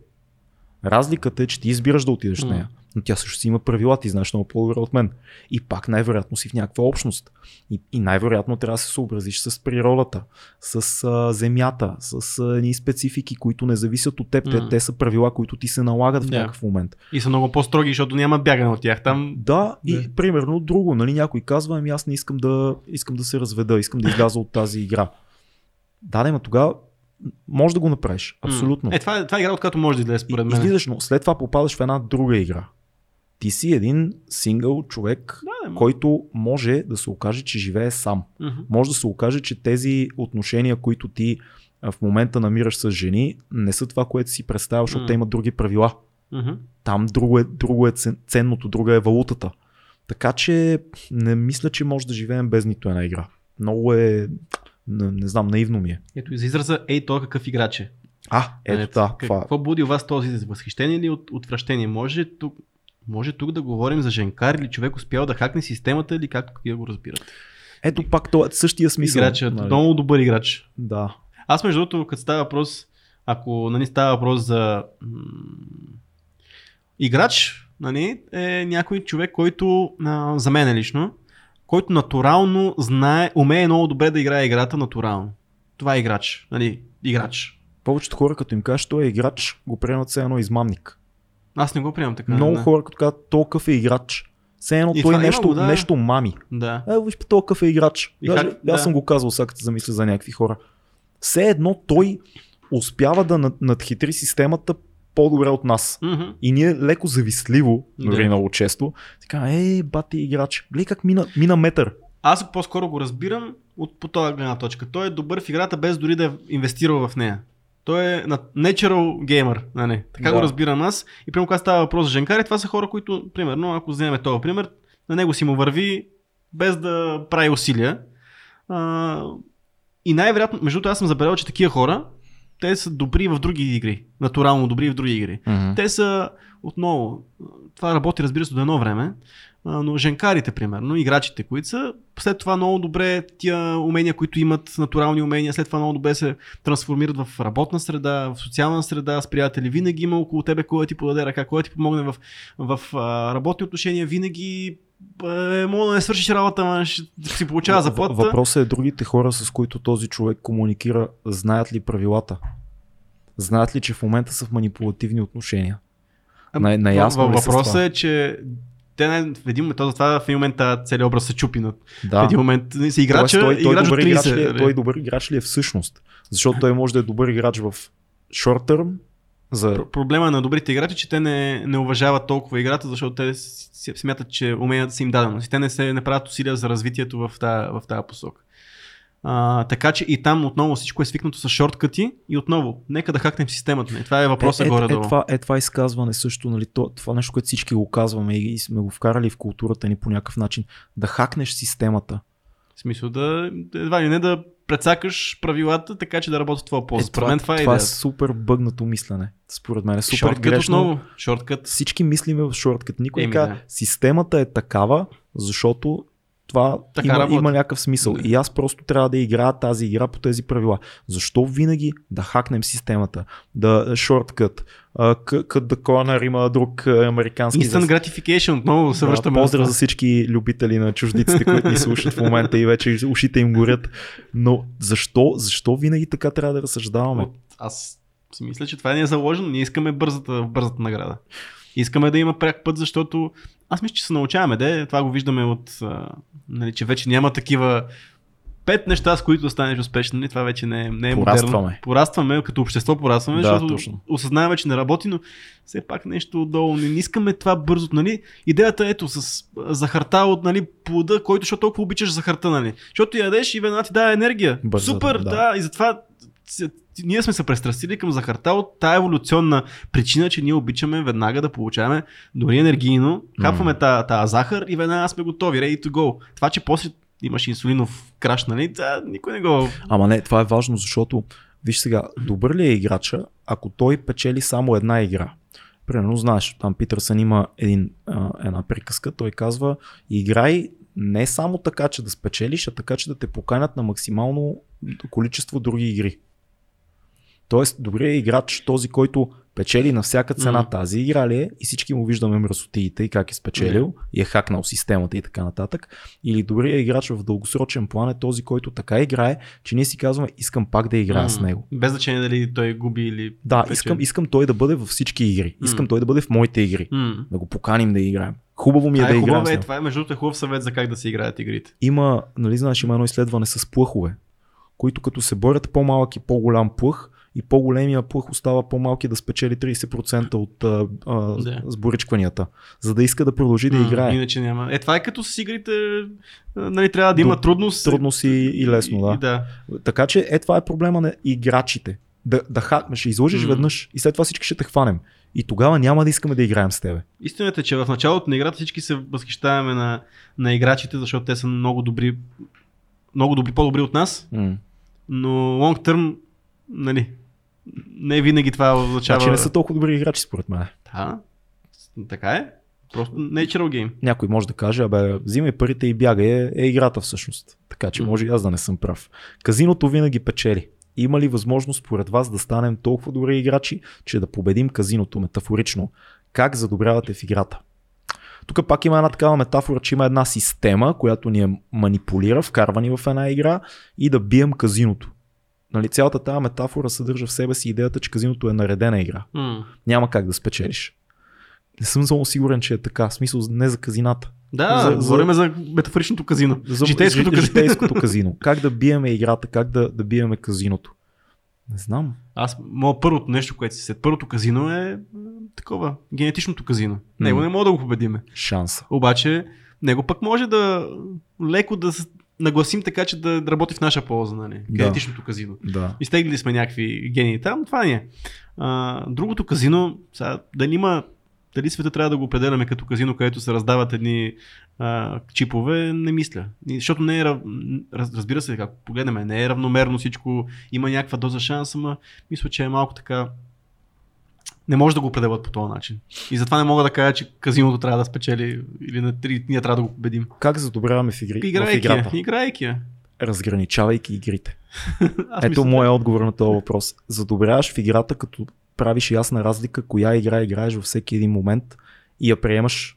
Разликата е, че ти избираш да отидеш в нея. Но тя също си има правила, ти знаеш много по-добре от мен. И пак най-вероятно си в някаква общност. И, и най-вероятно трябва да се съобразиш с природата, с а, земята, с а, едни специфики, които не зависят от теб. Те, те са правила, които ти се налагат в Да. някакъв момент. И са много по-строги, защото няма бягане от тях. Там Да, и Да. примерно друго, нали, някой казва, ами аз не искам да, искам да се разведа, искам да изляза от тази игра. Да, да, ма тогава може да го направиш. Абсолютно. Е, това, е, това е игра, от която може да излезе, според мен. Излизаш, но след това попадаш в една друга игра. Ти си един сингъл човек, Да, не, който може да се окаже, че живее сам. Мгм. Може да се окаже, че тези отношения, които ти в момента намираш с жени, не са това, което си представяш, защото М. те имат други правила. Мгм. Там друго е, друго е цен- ценното, друга е валутата. Така че не мисля, че може да живеем без нито една игра. Много е, не, не знам, наивно ми е. Ето и за израза, ей, той какъв играч е. А, ето да, това. Какво буди у вас този възхищение или от, отвращение? Може тук, може тук да говорим за женкар или човек успял да хакне системата или как вие го разбирате? Ето пак това е същия смисъл. Играча, нали? много добър играч. Да. Аз между другото, като става въпрос, ако нали, става въпрос за м- играч, нали, е някой човек, който а, за мен лично, който натурално знае, умее много добре да играе играта натурално. Това е играч. Нали, играч. Повечето хора, като им кажеш, той е играч, го приемат все едно измамник. Аз не го приемам така. Много да. хора, като казват, толкъв е играч. Все едно И той има нещо, го, да. нещо мами. Да. Е, виж, толкъв е играч. И Даже, как- аз да. съм го казал, сега като се замисля за някакви хора. Все едно той успява да над- надхитри системата по-добре от нас. Мгм. И ние леко завистливо, Да. дори много често, така, е, бати играч, гледай как мина, мина метър. Аз по-скоро го разбирам от по този гледна точка. Той е добър в играта без дори да е инвестирал в нея. Той е natural gamer, нали? Така Да. го разбирам аз. И примерно когато става въпрос за женкари, това са хора, които, примерно, ако вземем този пример, на него си му върви без да прави усилия. А, и най-вероятно, между другото, аз съм забелязал, че такива хора, те са добри в други игри. натурално добри в други игри. Мгм. Те са отново, това работи разбира се до едно време, но женкарите, примерно, играчите, които са, след това много добре тия умения, които имат натурални умения, след това много добре се трансформират в работна среда, в социална среда с приятели. Винаги има около тебе кой ти подаде ръка, кой ти помогне в, в работни отношения, винаги е, мога да не свършиш работа, ама ще си получава заплата. Въ- Въпросът е другите хора, с които този човек комуникира, знаят ли правилата? Знаят ли, че в момента са в манипулативни отношения? Най- наясно Въпросът това? е, че те най- в един момент, то затова в един момент целият образ се чупи. на- В Да. един момент се играча, Тоест, той, той, играч от добър 30. играч ли е, нали? той добър играч ли е всъщност? Защото той може да е добър играч в short term, за... Пр- Проблема на добрите играчи е, че те не, не уважават толкова играта, защото те смятат, че уменията са им дадености. Те не се не правят усилия за развитието в тази, в тази посока. А, така че и там отново всичко е свикнато с шорткъти и отново, нека да хакнем системата. И това е въпросът е, е, горе-долу. е, това, е това изказване също, нали, то, това нещо, което всички го казваме и сме го вкарали в културата ни по някакъв начин, да хакнеш системата. В смисъл да, едва ли не да прецакаш правилата, така че да работи в твоя полза. Е, Според мен това е това е супер бъгнато мислене. Според мен е супер Шорткът грешно. отново. Шорткът. Всички мислиме в шорткът. Никой не Еми, да. системата е такава, защото това Така има, има някакъв смисъл. Да. И аз просто трябва да играя тази игра по тези правила. Защо винаги да хакнем системата? Да шорткът. Cut the corner има друг американски Instant за- gratification, отново се Да, връщаме. Поздрав за всички любители на чуждиците, които ни слушат в момента и вече ушите им горят. Но защо, защо винаги така трябва да разсъждаваме? Аз си мисля, че това не е заложено. Ние искаме бързата, бързата награда. Искаме да има пряк път, защото аз мисля, че се научаваме. Де, това го виждаме от, а, нали, че вече няма такива пет неща, с които да станеш успешен. Нали? Това вече не е, не е Порастваме. модерно. Порастваме, като общество порастваме, Да, защото точно. осъзнаваме, че не работи, но все пак нещо отдолу. Не искаме това бързо. Нали? Идеята е ето с захарта от нали, плода, който защото толкова обичаш захарта. Нали? Защото ядеш и веднага ти дава енергия. Бързо, Супер, да. да. И затова ние сме се престрастили към захарта от тая еволюционна причина, че ние обичаме веднага да получаваме дори енергийно, хапваме тази, тази захар и веднага сме готови, ready to go. Това, че после имаш инсулинов краш, нали, това никой не го... Ама не, това е важно, защото виж сега, добър ли е играча, ако той печели само една игра? Примерно, знаеш, там Питърсън има един, а, една приказка, той казва, играй не само така, че да спечелиш, а така, че да те поканят на максимално количество други игри. Тоест, добрият играч, този, който печели на всяка цена Мгм. тази игра ли е и всички му виждаме мръсотиите и как е спечелил и е хакнал системата и така нататък. Или добрият играч в дългосрочен план е този, който така играе, че ние си казваме, искам пак да играя с М, него. Без значение дали той губи или... Да, печели. искам, искам той да бъде във всички игри. Искам М. той да бъде в моите игри. М. Да го поканим да играем. Хубаво ми е Това да е играем с е, това е между другото е хубав съвет за как да се играят игрите. Има, нали знаеш, има едно изследване с плъхове, които като се борят по-малък и по-голям плъх, и по-големия плъх остава по-малки да спечели 30% от а, а, сборичкванията, за да иска да продължи да М, играе. Иначе няма. Е, това е като с игрите, нали, трябва да има До- трудност. Трудно си и лесно, да. И, да. Така че е това е проблема на играчите. Да, да хакнеш, излъжеш М. веднъж и след това всички ще те хванем. И тогава няма да искаме да играем с тебе. Истината е, че в началото на играта всички се възхищаваме на, на играчите, защото те са много добри, много добри, по-добри от нас, М. но long term, нали, не винаги това означава... Значи не са толкова добри играчи според мен. Да, така е. Просто natural game. Някой може да каже, абе, взимай парите и бягай, е, е играта всъщност. Така че може и аз да не съм прав. Казиното винаги печели. Има ли възможност според вас да станем толкова добри играчи, че да победим казиното метафорично? Как задобрявате в играта? Тук пак има една такава метафора, че има една система, която ни е манипулира, вкарва ни в една игра и да бием казиното. Нали, цялата тази метафора съдържа в себе си идеята, че казиното е наредена игра. М. Няма как да спечелиш. Не съм много сигурен, че е така. В смисъл не за казината. Да, За- за, за- говорим за метафоричното казино. За Житейското жи- казино. житейското казино. Как да биеме играта, как да, да биеме казиното. Не знам. Аз, моят първото нещо, което си след първото казино е такова, генетичното казино. Него М. не мога да го победиме. Шанса. Обаче, него пък може да леко да нагласим така, че да работи в наша полза, нали? Генетичното казино. Да. Изтеглили сме някакви гении там, това ни е. А, другото казино, сега, дали има дали света трябва да го определяме като казино, където се раздават едни а, чипове, не мисля. Защото не е, рав- раз, разбира се, как погледнем, не е равномерно всичко, има някаква доза шанс, ама мисля, че е малко така не може да го определят по този начин. И затова не мога да кажа, че казиното трябва да спечели или на три, ние трябва да го победим. Как задобряваме в, игри, в Играйки, играта? играйки. я. Разграничавайки игрите. Ето мисля, моят отговор на този въпрос. Задобряваш в играта, като правиш ясна разлика, коя игра играеш във всеки един момент и я приемаш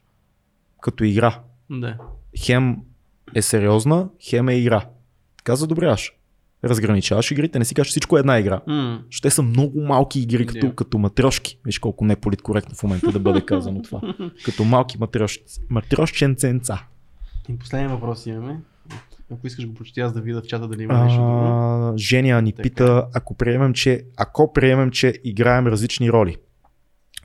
като игра. Да. Хем е сериозна, хем е игра. Така задобряваш. Разграничаваш игрите, не си кажеш всичко е една игра. М. Ще са много малки игри, като, Да. като матрешки. Виж колко не е политкоректно в момента да бъде казано това. Като малки. Матрешченценца. И последния въпрос имаме. Ако искаш го прочети аз да видя в чата дали има нещо друго. Женя ни Така. пита, ако приемем, че, ако приемем, че играем различни роли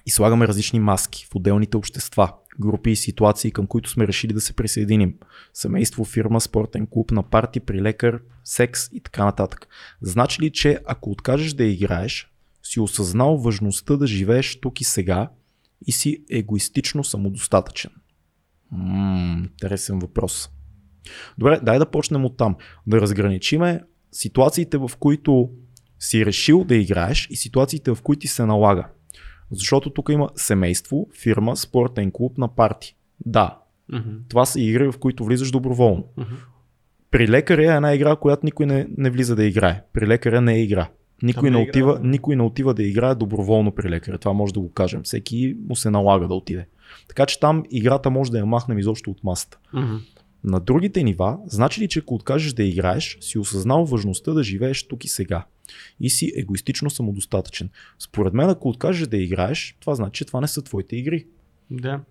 и слагаме различни маски в отделните общества, групи и ситуации, към които сме решили да се присъединим. Семейство, фирма, спортен клуб, на парти, при лекар, секс и така нататък. Значи ли, че ако откажеш да играеш, си осъзнал важността да живееш тук и сега и си егоистично самодостатъчен? Ммм, интересен въпрос. Добре, дай да почнем от там. Да разграничиме ситуациите, в които си решил да играеш и ситуациите, в които ти се налага. Защото тук има семейство, фирма, спортен клуб на парти. Да, Мгм. това са игри, в които влизаш доброволно. Мгм. При лекаря е една игра, която никой не, не влиза да играе. При лекаря не е игра. Никой Там не, не е игра, отива, да. никой не отива да играе доброволно при лекаря. Това може да го кажем. Всеки му се налага да отиде. Така че там играта може да я махнем изобщо от масата. Мгм. На другите нива, значи ли, че ако откажеш да играеш, си осъзнал важността да живееш тук и сега. И си егоистично самодостатъчен. Според мен, ако откажеш да играеш, това значи, че това не са твоите игри. Да.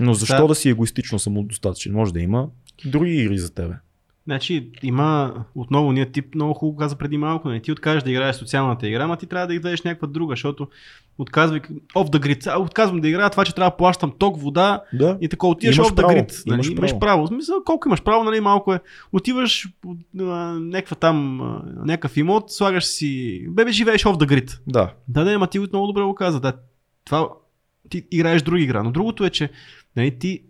Но защо Да. да, си егоистично самодостатъчен? Може да има други игри за тебе. Значи има, отново ние тип много хубаво каза преди малко, не ти откажеш да играеш социалната игра, ама ти трябва да играеш някаква друга, защото отказвай, off the grid, а, отказвам да играя това, че трябва да плащам ток, вода Да. и така отиваш право, grid. Нали, имаш имаш право. право. Смисъл, колко имаш право, нали, малко е. Отиваш някаква там, някакъв имот, слагаш си, бебе, живееш off the grid. Да. Да, да, ама ти много добре го каза. Да, това ти играеш друга игра. Но другото е, че нали, ти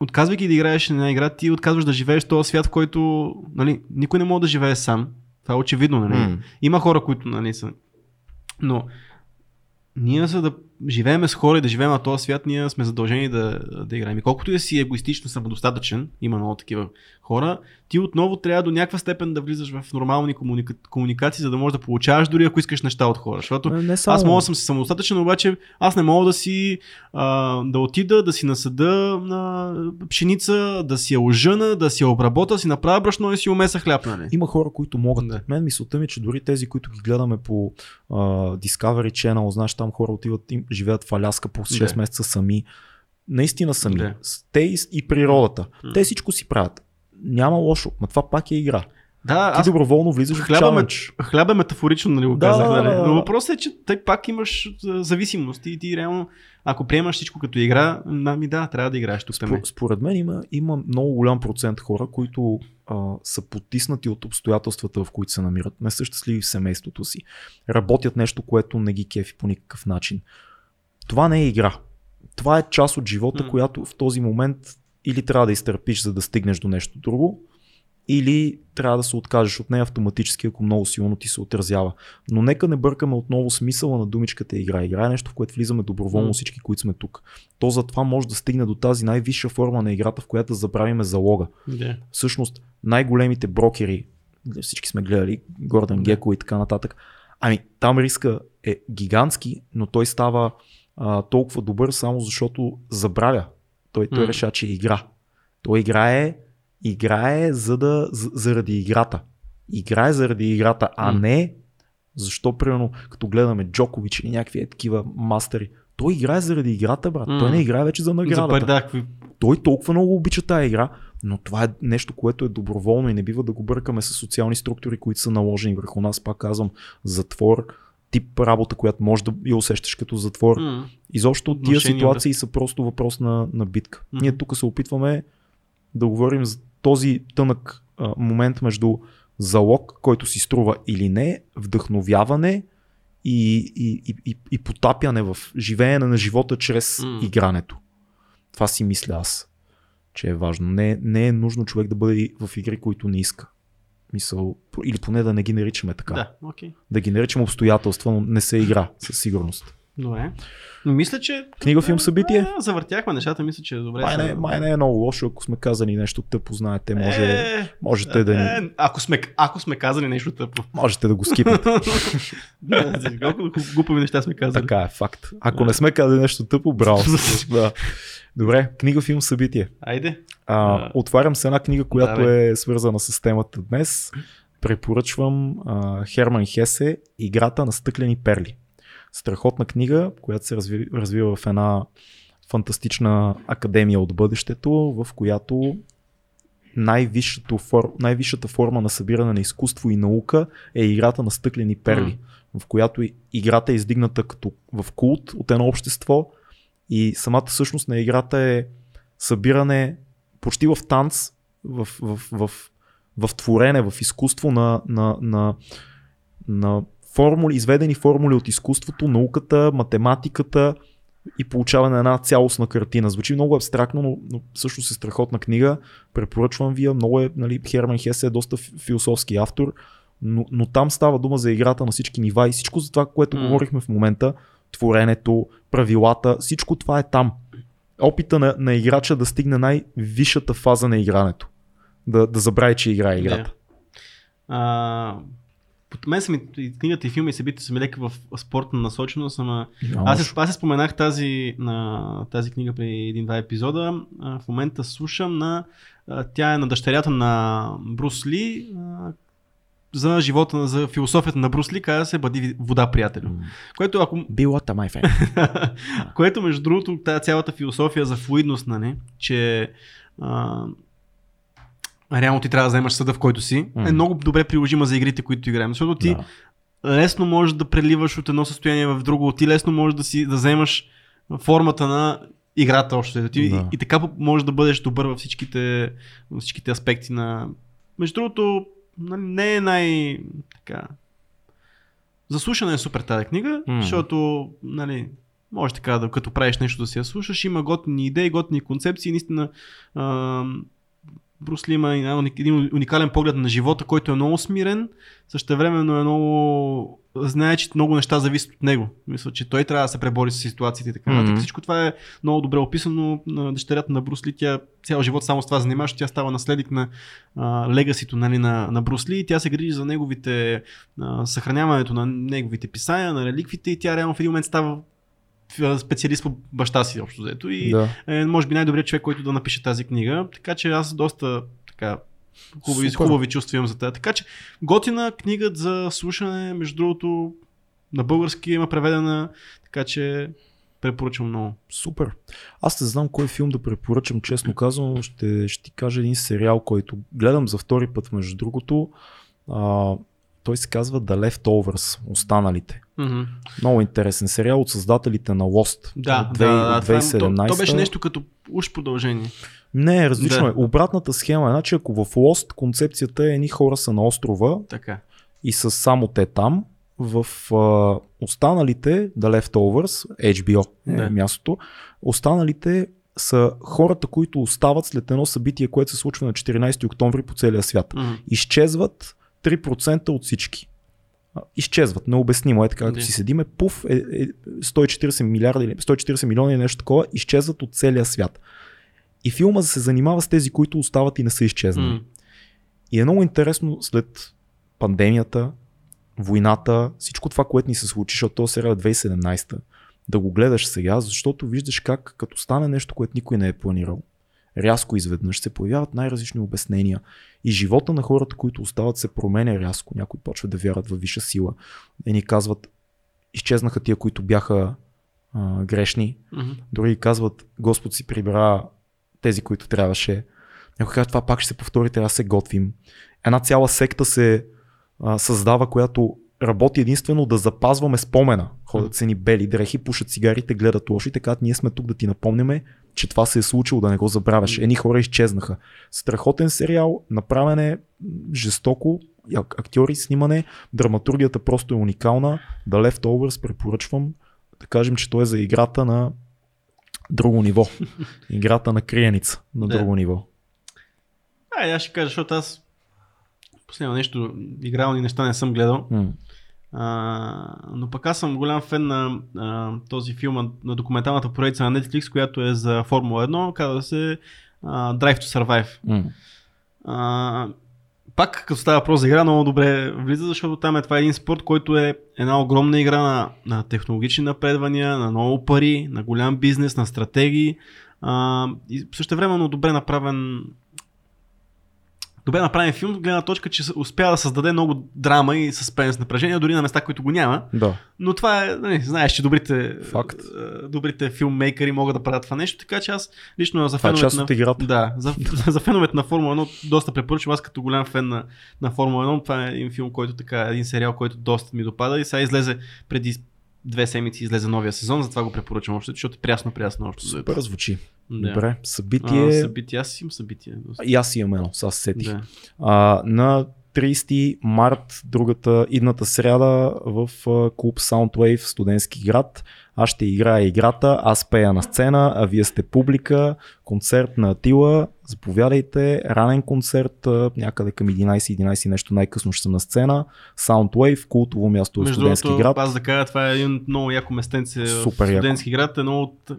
отказвайки да играеш на една игра, ти отказваш да живееш този свят, в който нали, никой не може да живее сам. Това е очевидно. Нали. М. Има хора, които нали, са. Но ние за да живеем с хора и да живеем на този свят, ние сме задължени да, да играем. И колкото и да си егоистично самодостатъчен, има много такива хора, ти отново трябва до някаква степен да влизаш в нормални комуника... комуникации, за да можеш да получаваш дори ако искаш неща от хора. Защото Не, не само. аз мога да съм си самодостатъчен, обаче аз не мога да си а, да отида, да си насъда на пшеница, да си я ожъна, да си я обработа, си направя брашно и си умеса хляб, нали? Има хора, които могат. Да. Мен мисълта ми, е, че дори тези, които ги гледаме по а, Discovery Channel, знаеш, там хора отиват, им, живеят в Аляска по 6 Да. месеца сами. Наистина сами. С- Те и, природата. М. Те всичко си правят. Няма лошо, но това пак е игра. Да, Ти аз доброволно влизаш в хляба ме, чалендж. хляба е метафорично, нали го Да, казах, да, нали? да, да. Но въпросът е, че те пак имаш а, зависимости и ти реално, ако приемаш всичко като игра, ми да, трябва да играеш тук. Спо- Според мен има, има много голям процент хора, които а, са потиснати от обстоятелствата, в които се намират. Не са щастливи в семейството си. Работят нещо, което не ги кефи по никакъв начин. Това не е игра. Това е част от живота, М. която в този момент или трябва да изтърпиш, за да стигнеш до нещо друго, или трябва да се откажеш от нея автоматически, ако много силно ти се отразява. Но нека не бъркаме отново смисъла на думичката игра. Игра е нещо, в което влизаме доброволно всички, които сме тук. То затова може да стигне до тази най-висша форма на играта, в която забравиме залога. Да. Всъщност най-големите брокери, всички сме гледали, Гордън Да. Геко и така нататък, ами там риска е гигантски, но той става а, толкова добър само защото забравя. Той, той М. решава, че игра. Той играе, играе за да, за, заради играта. Играе заради играта, а М. не защо, примерно, като гледаме Джокович или някакви е такива мастери. Той играе заради играта, брат. М. Той не играе вече за За наградата пари, да, какви... той толкова много обича тази игра, но това е нещо, което е доброволно и не бива да го бъркаме с социални структури, които са наложени върху нас. Пак казвам, затвор, тип работа, която може да я усещаш като затвор. М. Изобщо тия ситуации са просто въпрос на, на битка. Мгм. Ние тук се опитваме да говорим за този тънък а, момент между залог, който си струва или не, вдъхновяване и, и, и, и, и потапяне в живеене на живота чрез М. игрането. Това си мисля аз, че е важно. Не, не е нужно човек да бъде в игри, които не иска. Мисъл, или поне да не ги наричаме така. Да, окей. Да ги наричаме обстоятелства, но не се игра, със сигурност. Добре. Но мисля, че... Книга, филм, събитие? Да, завъртяхме нещата, мисля, че е добре. Май не, май не е много лошо, ако сме казали нещо тъпо, знаете, може, Е, можете, да, ни- е, ако, сме, ако сме казали нещо тъпо. можете да го скипнете. Да, Колко глупави неща сме казали. така е, факт. Ако не сме казали нещо тъпо, браво. да. Добре, книга, филм, събитие. Айде. А, отварям се една книга, която давай. е свързана с темата днес. Препоръчвам а, Херман Хесе Играта на стъклени перли. Страхотна книга, която се разви, развива в една фантастична академия от бъдещето, в която най-висшата, фор, най-висшата форма на събиране на изкуство и наука е играта на стъклени перли, в която играта е издигната като в култ от едно общество и самата същност на играта е събиране почти в танц, в, в, в, в творене, в изкуство на, на, на, на формули, изведени формули от изкуството, науката, математиката и получаване на една цялостна картина. Звучи много абстрактно, но, но всъщност е страхотна книга. Препоръчвам ви. Много е, нали, Херман Хесе е доста фи- философски автор, но, но там става дума за играта на всички нива и всичко за това, което М. говорихме в момента, творенето, правилата, всичко това е там. Опита на, на играча да стигне най-висшата фаза на игрането. Да, да забрави, че играе играта. А, под мен са ми, и книгата и филми и събития са ми леки в спортна насоченост, ама аз, се- аз се споменах тази, на тази книга при един-два епизода. А, в момента слушам на... а, Тя е на дъщерята на Брус Ли. а, За живота, на- за философията на Брус Ли, казва се Бъди вода, приятелю. М. Което ако Be am I fan? Което, между другото, тази цялата философия за флуидност, нали, че а, реално ти трябва да вземаш съда, в който си, е Мгм. много добре приложима за игрите, които играем. Защото ти Да. лесно можеш да преливаш от едно състояние в друго, ти лесно можеш да си да вземаш формата на играта още. Ти, Да. и, и така можеш да бъдеш добър във всичките, във всичките аспекти на... Между другото, нали, не е най... Така... Заслушана е супер тази книга, М. защото нали, може така да като правиш нещо да си я слушаш, има готини идеи, готини концепции, наистина а, Брус Ли има един уникален поглед на живота, който е много смирен, същевременно е много знае, че много неща зависят от него. Мисля, че той трябва да се пребори с ситуациите и така нататък. Мгм. Всичко това е много добре описано на дъщерята на Брус Ли. Тя цял живот само с това занимава, защото тя става наследник на а, легасито нали, на, на Брус Ли тя се грижи за неговите а, съхраняването на неговите писания, на реликвите и тя реално в един момент става специалист по баща си общо взето. И Да. е, може би най-добрият човек, който да напише тази книга. Така че аз доста така хубави, Супер. хубави чувства имам за тази. Така че готина книга за слушане, между другото, на български има преведена, така че препоръчвам много. Супер. Аз не знам кой филм да препоръчам, честно казано. Ще, ще ти кажа един сериал, който гледам за втори път, между другото. А, той се казва The Leftovers, останалите. Mm-hmm. Много интересен сериал от създателите на Lost. Да, от да, две- да, от това е- 2017. То, то беше нещо като уж продължение. Не, различно Да. е. Обратната схема е, значи ако в Lost концепцията е едни хора са на острова Така. и са само те там, в а, останалите, The Leftovers, HBO е Да. мястото, останалите са хората, които остават след едно събитие, което се случва на 14 октомври по целия свят. Мгм. Изчезват 3% от всички. Изчезват, необяснимо е така, като Да. си седиме, пуф, е, е 140 милиарда или 140 милиона или нещо такова, изчезват от целия свят. И филма се занимава с тези, които остават и не са изчезнали. М. И е много интересно след пандемията, войната, всичко това, което ни се случи, защото този сериал е 2017, да го гледаш сега, защото виждаш как като стане нещо, което никой не е планирал, рязко изведнъж се появяват най-различни обяснения и живота на хората, които остават, се променя рязко. Някои почват да вярват във висша сила. Едни казват, изчезнаха тия, които бяха а, грешни. Други казват, Господ си прибра тези, които трябваше. Някой казва, това пак ще се повтори, трябва да се готвим. Една цяла секта се а, създава, която работи единствено да запазваме спомена. Ходят се ни бели дрехи, пушат цигарите, гледат лоши, така ние сме тук да ти напомняме, че това се е случило, да не го забравяш. Едни хора изчезнаха. Страхотен сериал, направен е м, жестоко, ак- актьори, снимане, драматургията просто е уникална. The Leftovers препоръчвам. Да кажем, че той е за играта на друго ниво. Играта на криеница на Да. друго ниво. Ай, аз ще кажа, защото аз последно нещо, игрални неща не съм гледал. М. А, но пък аз съм голям фен на а, този филм, на документалната поредица на Netflix, която е за Формула 1, казва се а, Drive to Survive. М. А, пак като става въпрос за игра, много добре влиза, защото там е това е един спорт, който е една огромна игра на, на технологични напредвания, на много пари, на голям бизнес, на стратегии. А, и също времено добре направен добре направен филм, гледна точка, че успя да създаде много драма и съспенс напрежение, дори на места, които го няма. Да. Но това е, нали, знаеш, че добрите, Факт. е, добрите филммейкъри могат да правят това нещо, така че аз лично за е феновете на... играта. Да, за, за феновете на Формула 1 доста препоръчвам. Аз като голям фен на, на Формула 1, това е един филм, който така, един сериал, който доста ми допада и сега излезе преди две седмици излезе новия сезон, затова го препоръчвам още, защото е прясно, прясно още. Супер звучи. Да. Добре. А, Събитие. събитие, аз имам събитие. И аз имам едно, се сетих. Да. А, на 30 март, другата идната сряда в клуб Soundwave в студентски град. Аз ще играя играта, аз пея на сцена, а вие сте публика. Концерт на Атила, заповядайте. Ранен концерт, някъде към 11-11 нещо най-късно ще съм на сцена. Soundwave, култово място в Между студентски другото, град. аз да кажа, това е един много яко местенце Супер в яко. студентски град, едно от,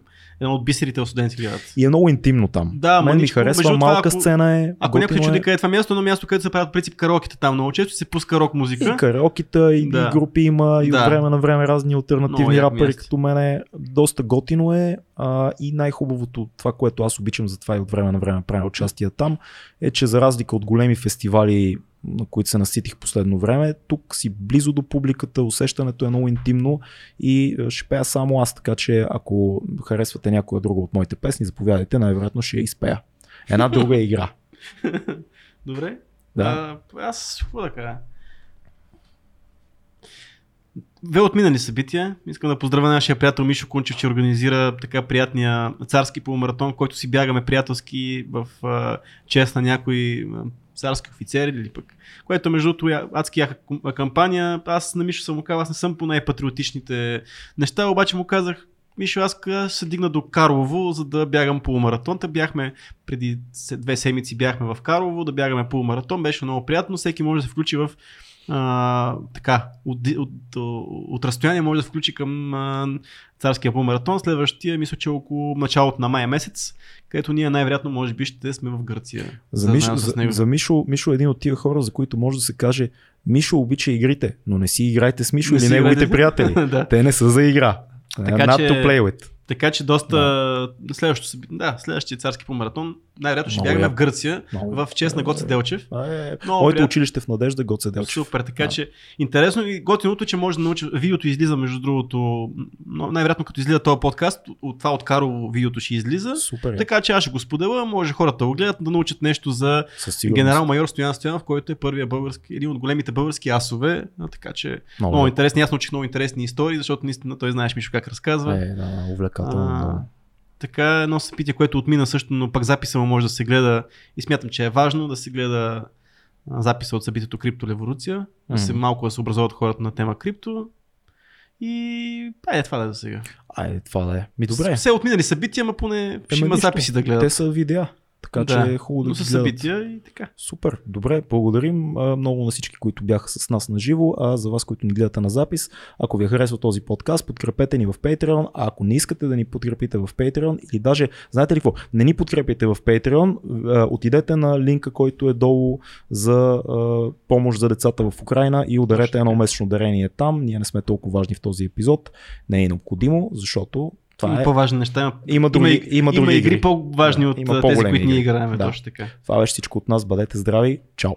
едно от бисерите в студентски град. И е много интимно там. Да, Мен ми харесва, това, малка ако- сцена е. Ако някой чуди е. къде е това място, едно място, където се правят принцип караоките там много често, се пуска рок музика. И караокита, и, Да. групи има, и Да. от време на време разни альтернативни рапъри, като мене. Доста готино е а, и най-хубавото, това, което аз обичам, затова и от време на време правя участие там, е, че за разлика от големи фестивали, на които се наситих последно време, тук си близо до публиката, усещането е много интимно и е, ще пея само аз, така че ако харесвате някоя друга от моите песни, заповядайте, най-вероятно ще я изпея. Една друга игра. Добре. Да. А, аз какво да кажа? Две отминали събития. Искам да поздравя нашия приятел Мишо Кунчев, че организира така приятния царски полумаратон, който си бягаме приятелски в чест на някои царски офицери или пък. Което между другото адски яка кампания. Аз на Мишо съм му казал, аз не съм по най-патриотичните неща, обаче му казах, Мишо, аз се дигна до Карлово, за да бягам полумаратон. Та бяхме преди две седмици бяхме в Карлово да бягаме полумаратон. Беше много приятно. Всеки може да се включи в а, така, от, от, от, от разстояние може да включи към а, царския полумаратон. Следващия, мисля, че е около началото на май месец, където ние най-вероятно може би ще сме в Гърция. За, да Мишо, за, за Мишо, Мишо е един от тия хора, за които може да се каже Мишо обича игрите, но не си играйте с Мишо Не или неговите играйте. приятели. да. Те не са за игра. Така Not че- to play with. Така че доста. Следващото, съби- да, следващия царски полумаратон. Най-вероятно ще бягаме в Гърция, Много в чест на Гоце Делчев. Е, моето училище в Надежда Гоце Делчев. Супер, така Да. че интересно и готиното, че може да научи. Видеото излиза, между другото, но най-вероятно като излиза този подкаст, от това от Карово видеото ще излиза. Супер. е. Така че аз ще го споделя, може хората да го гледат, да научат нещо за генерал-майор Стоян Стоянов, който е първия български, един от големите български асове. А, така че Много, много интересни, аз научих много интересни истории, защото наистина той знаеш Мишо как разказва. е, да, увлекателно. А. Така едно събитие, което отмина също, но пак записа му може да се гледа и смятам, че е важно да се гледа записа от събитието Криптолеволюция, да се малко да се образуват хората на тема крипто. И айде това да е за сега. Айде, това да е. Ми добре. Все отминали събития, ама поне ще има нищо. записи да гледат. Те са видеа. Така Да, че е хубаво да ги събития и така. Супер, добре, благодарим много на всички, които бяха с нас на живо, а за вас, които ни гледате на запис, ако ви е харесва този подкаст, подкрепете ни в Patreon, а ако не искате да ни подкрепите в Patreon или даже, знаете ли какво, не ни подкрепите в Patreon, отидете на линка, който е долу за помощ за децата в Украина и ударете едно месечно дарение там, ние не сме толкова важни в този епизод, не е необходимо, защото това има е... по-важни неща. Има, Има други, има, има други игри по-важни Да, от има тези, които ние игри. играем. Да. Точно така. Това беше всичко от нас, бъдете здрави, чао!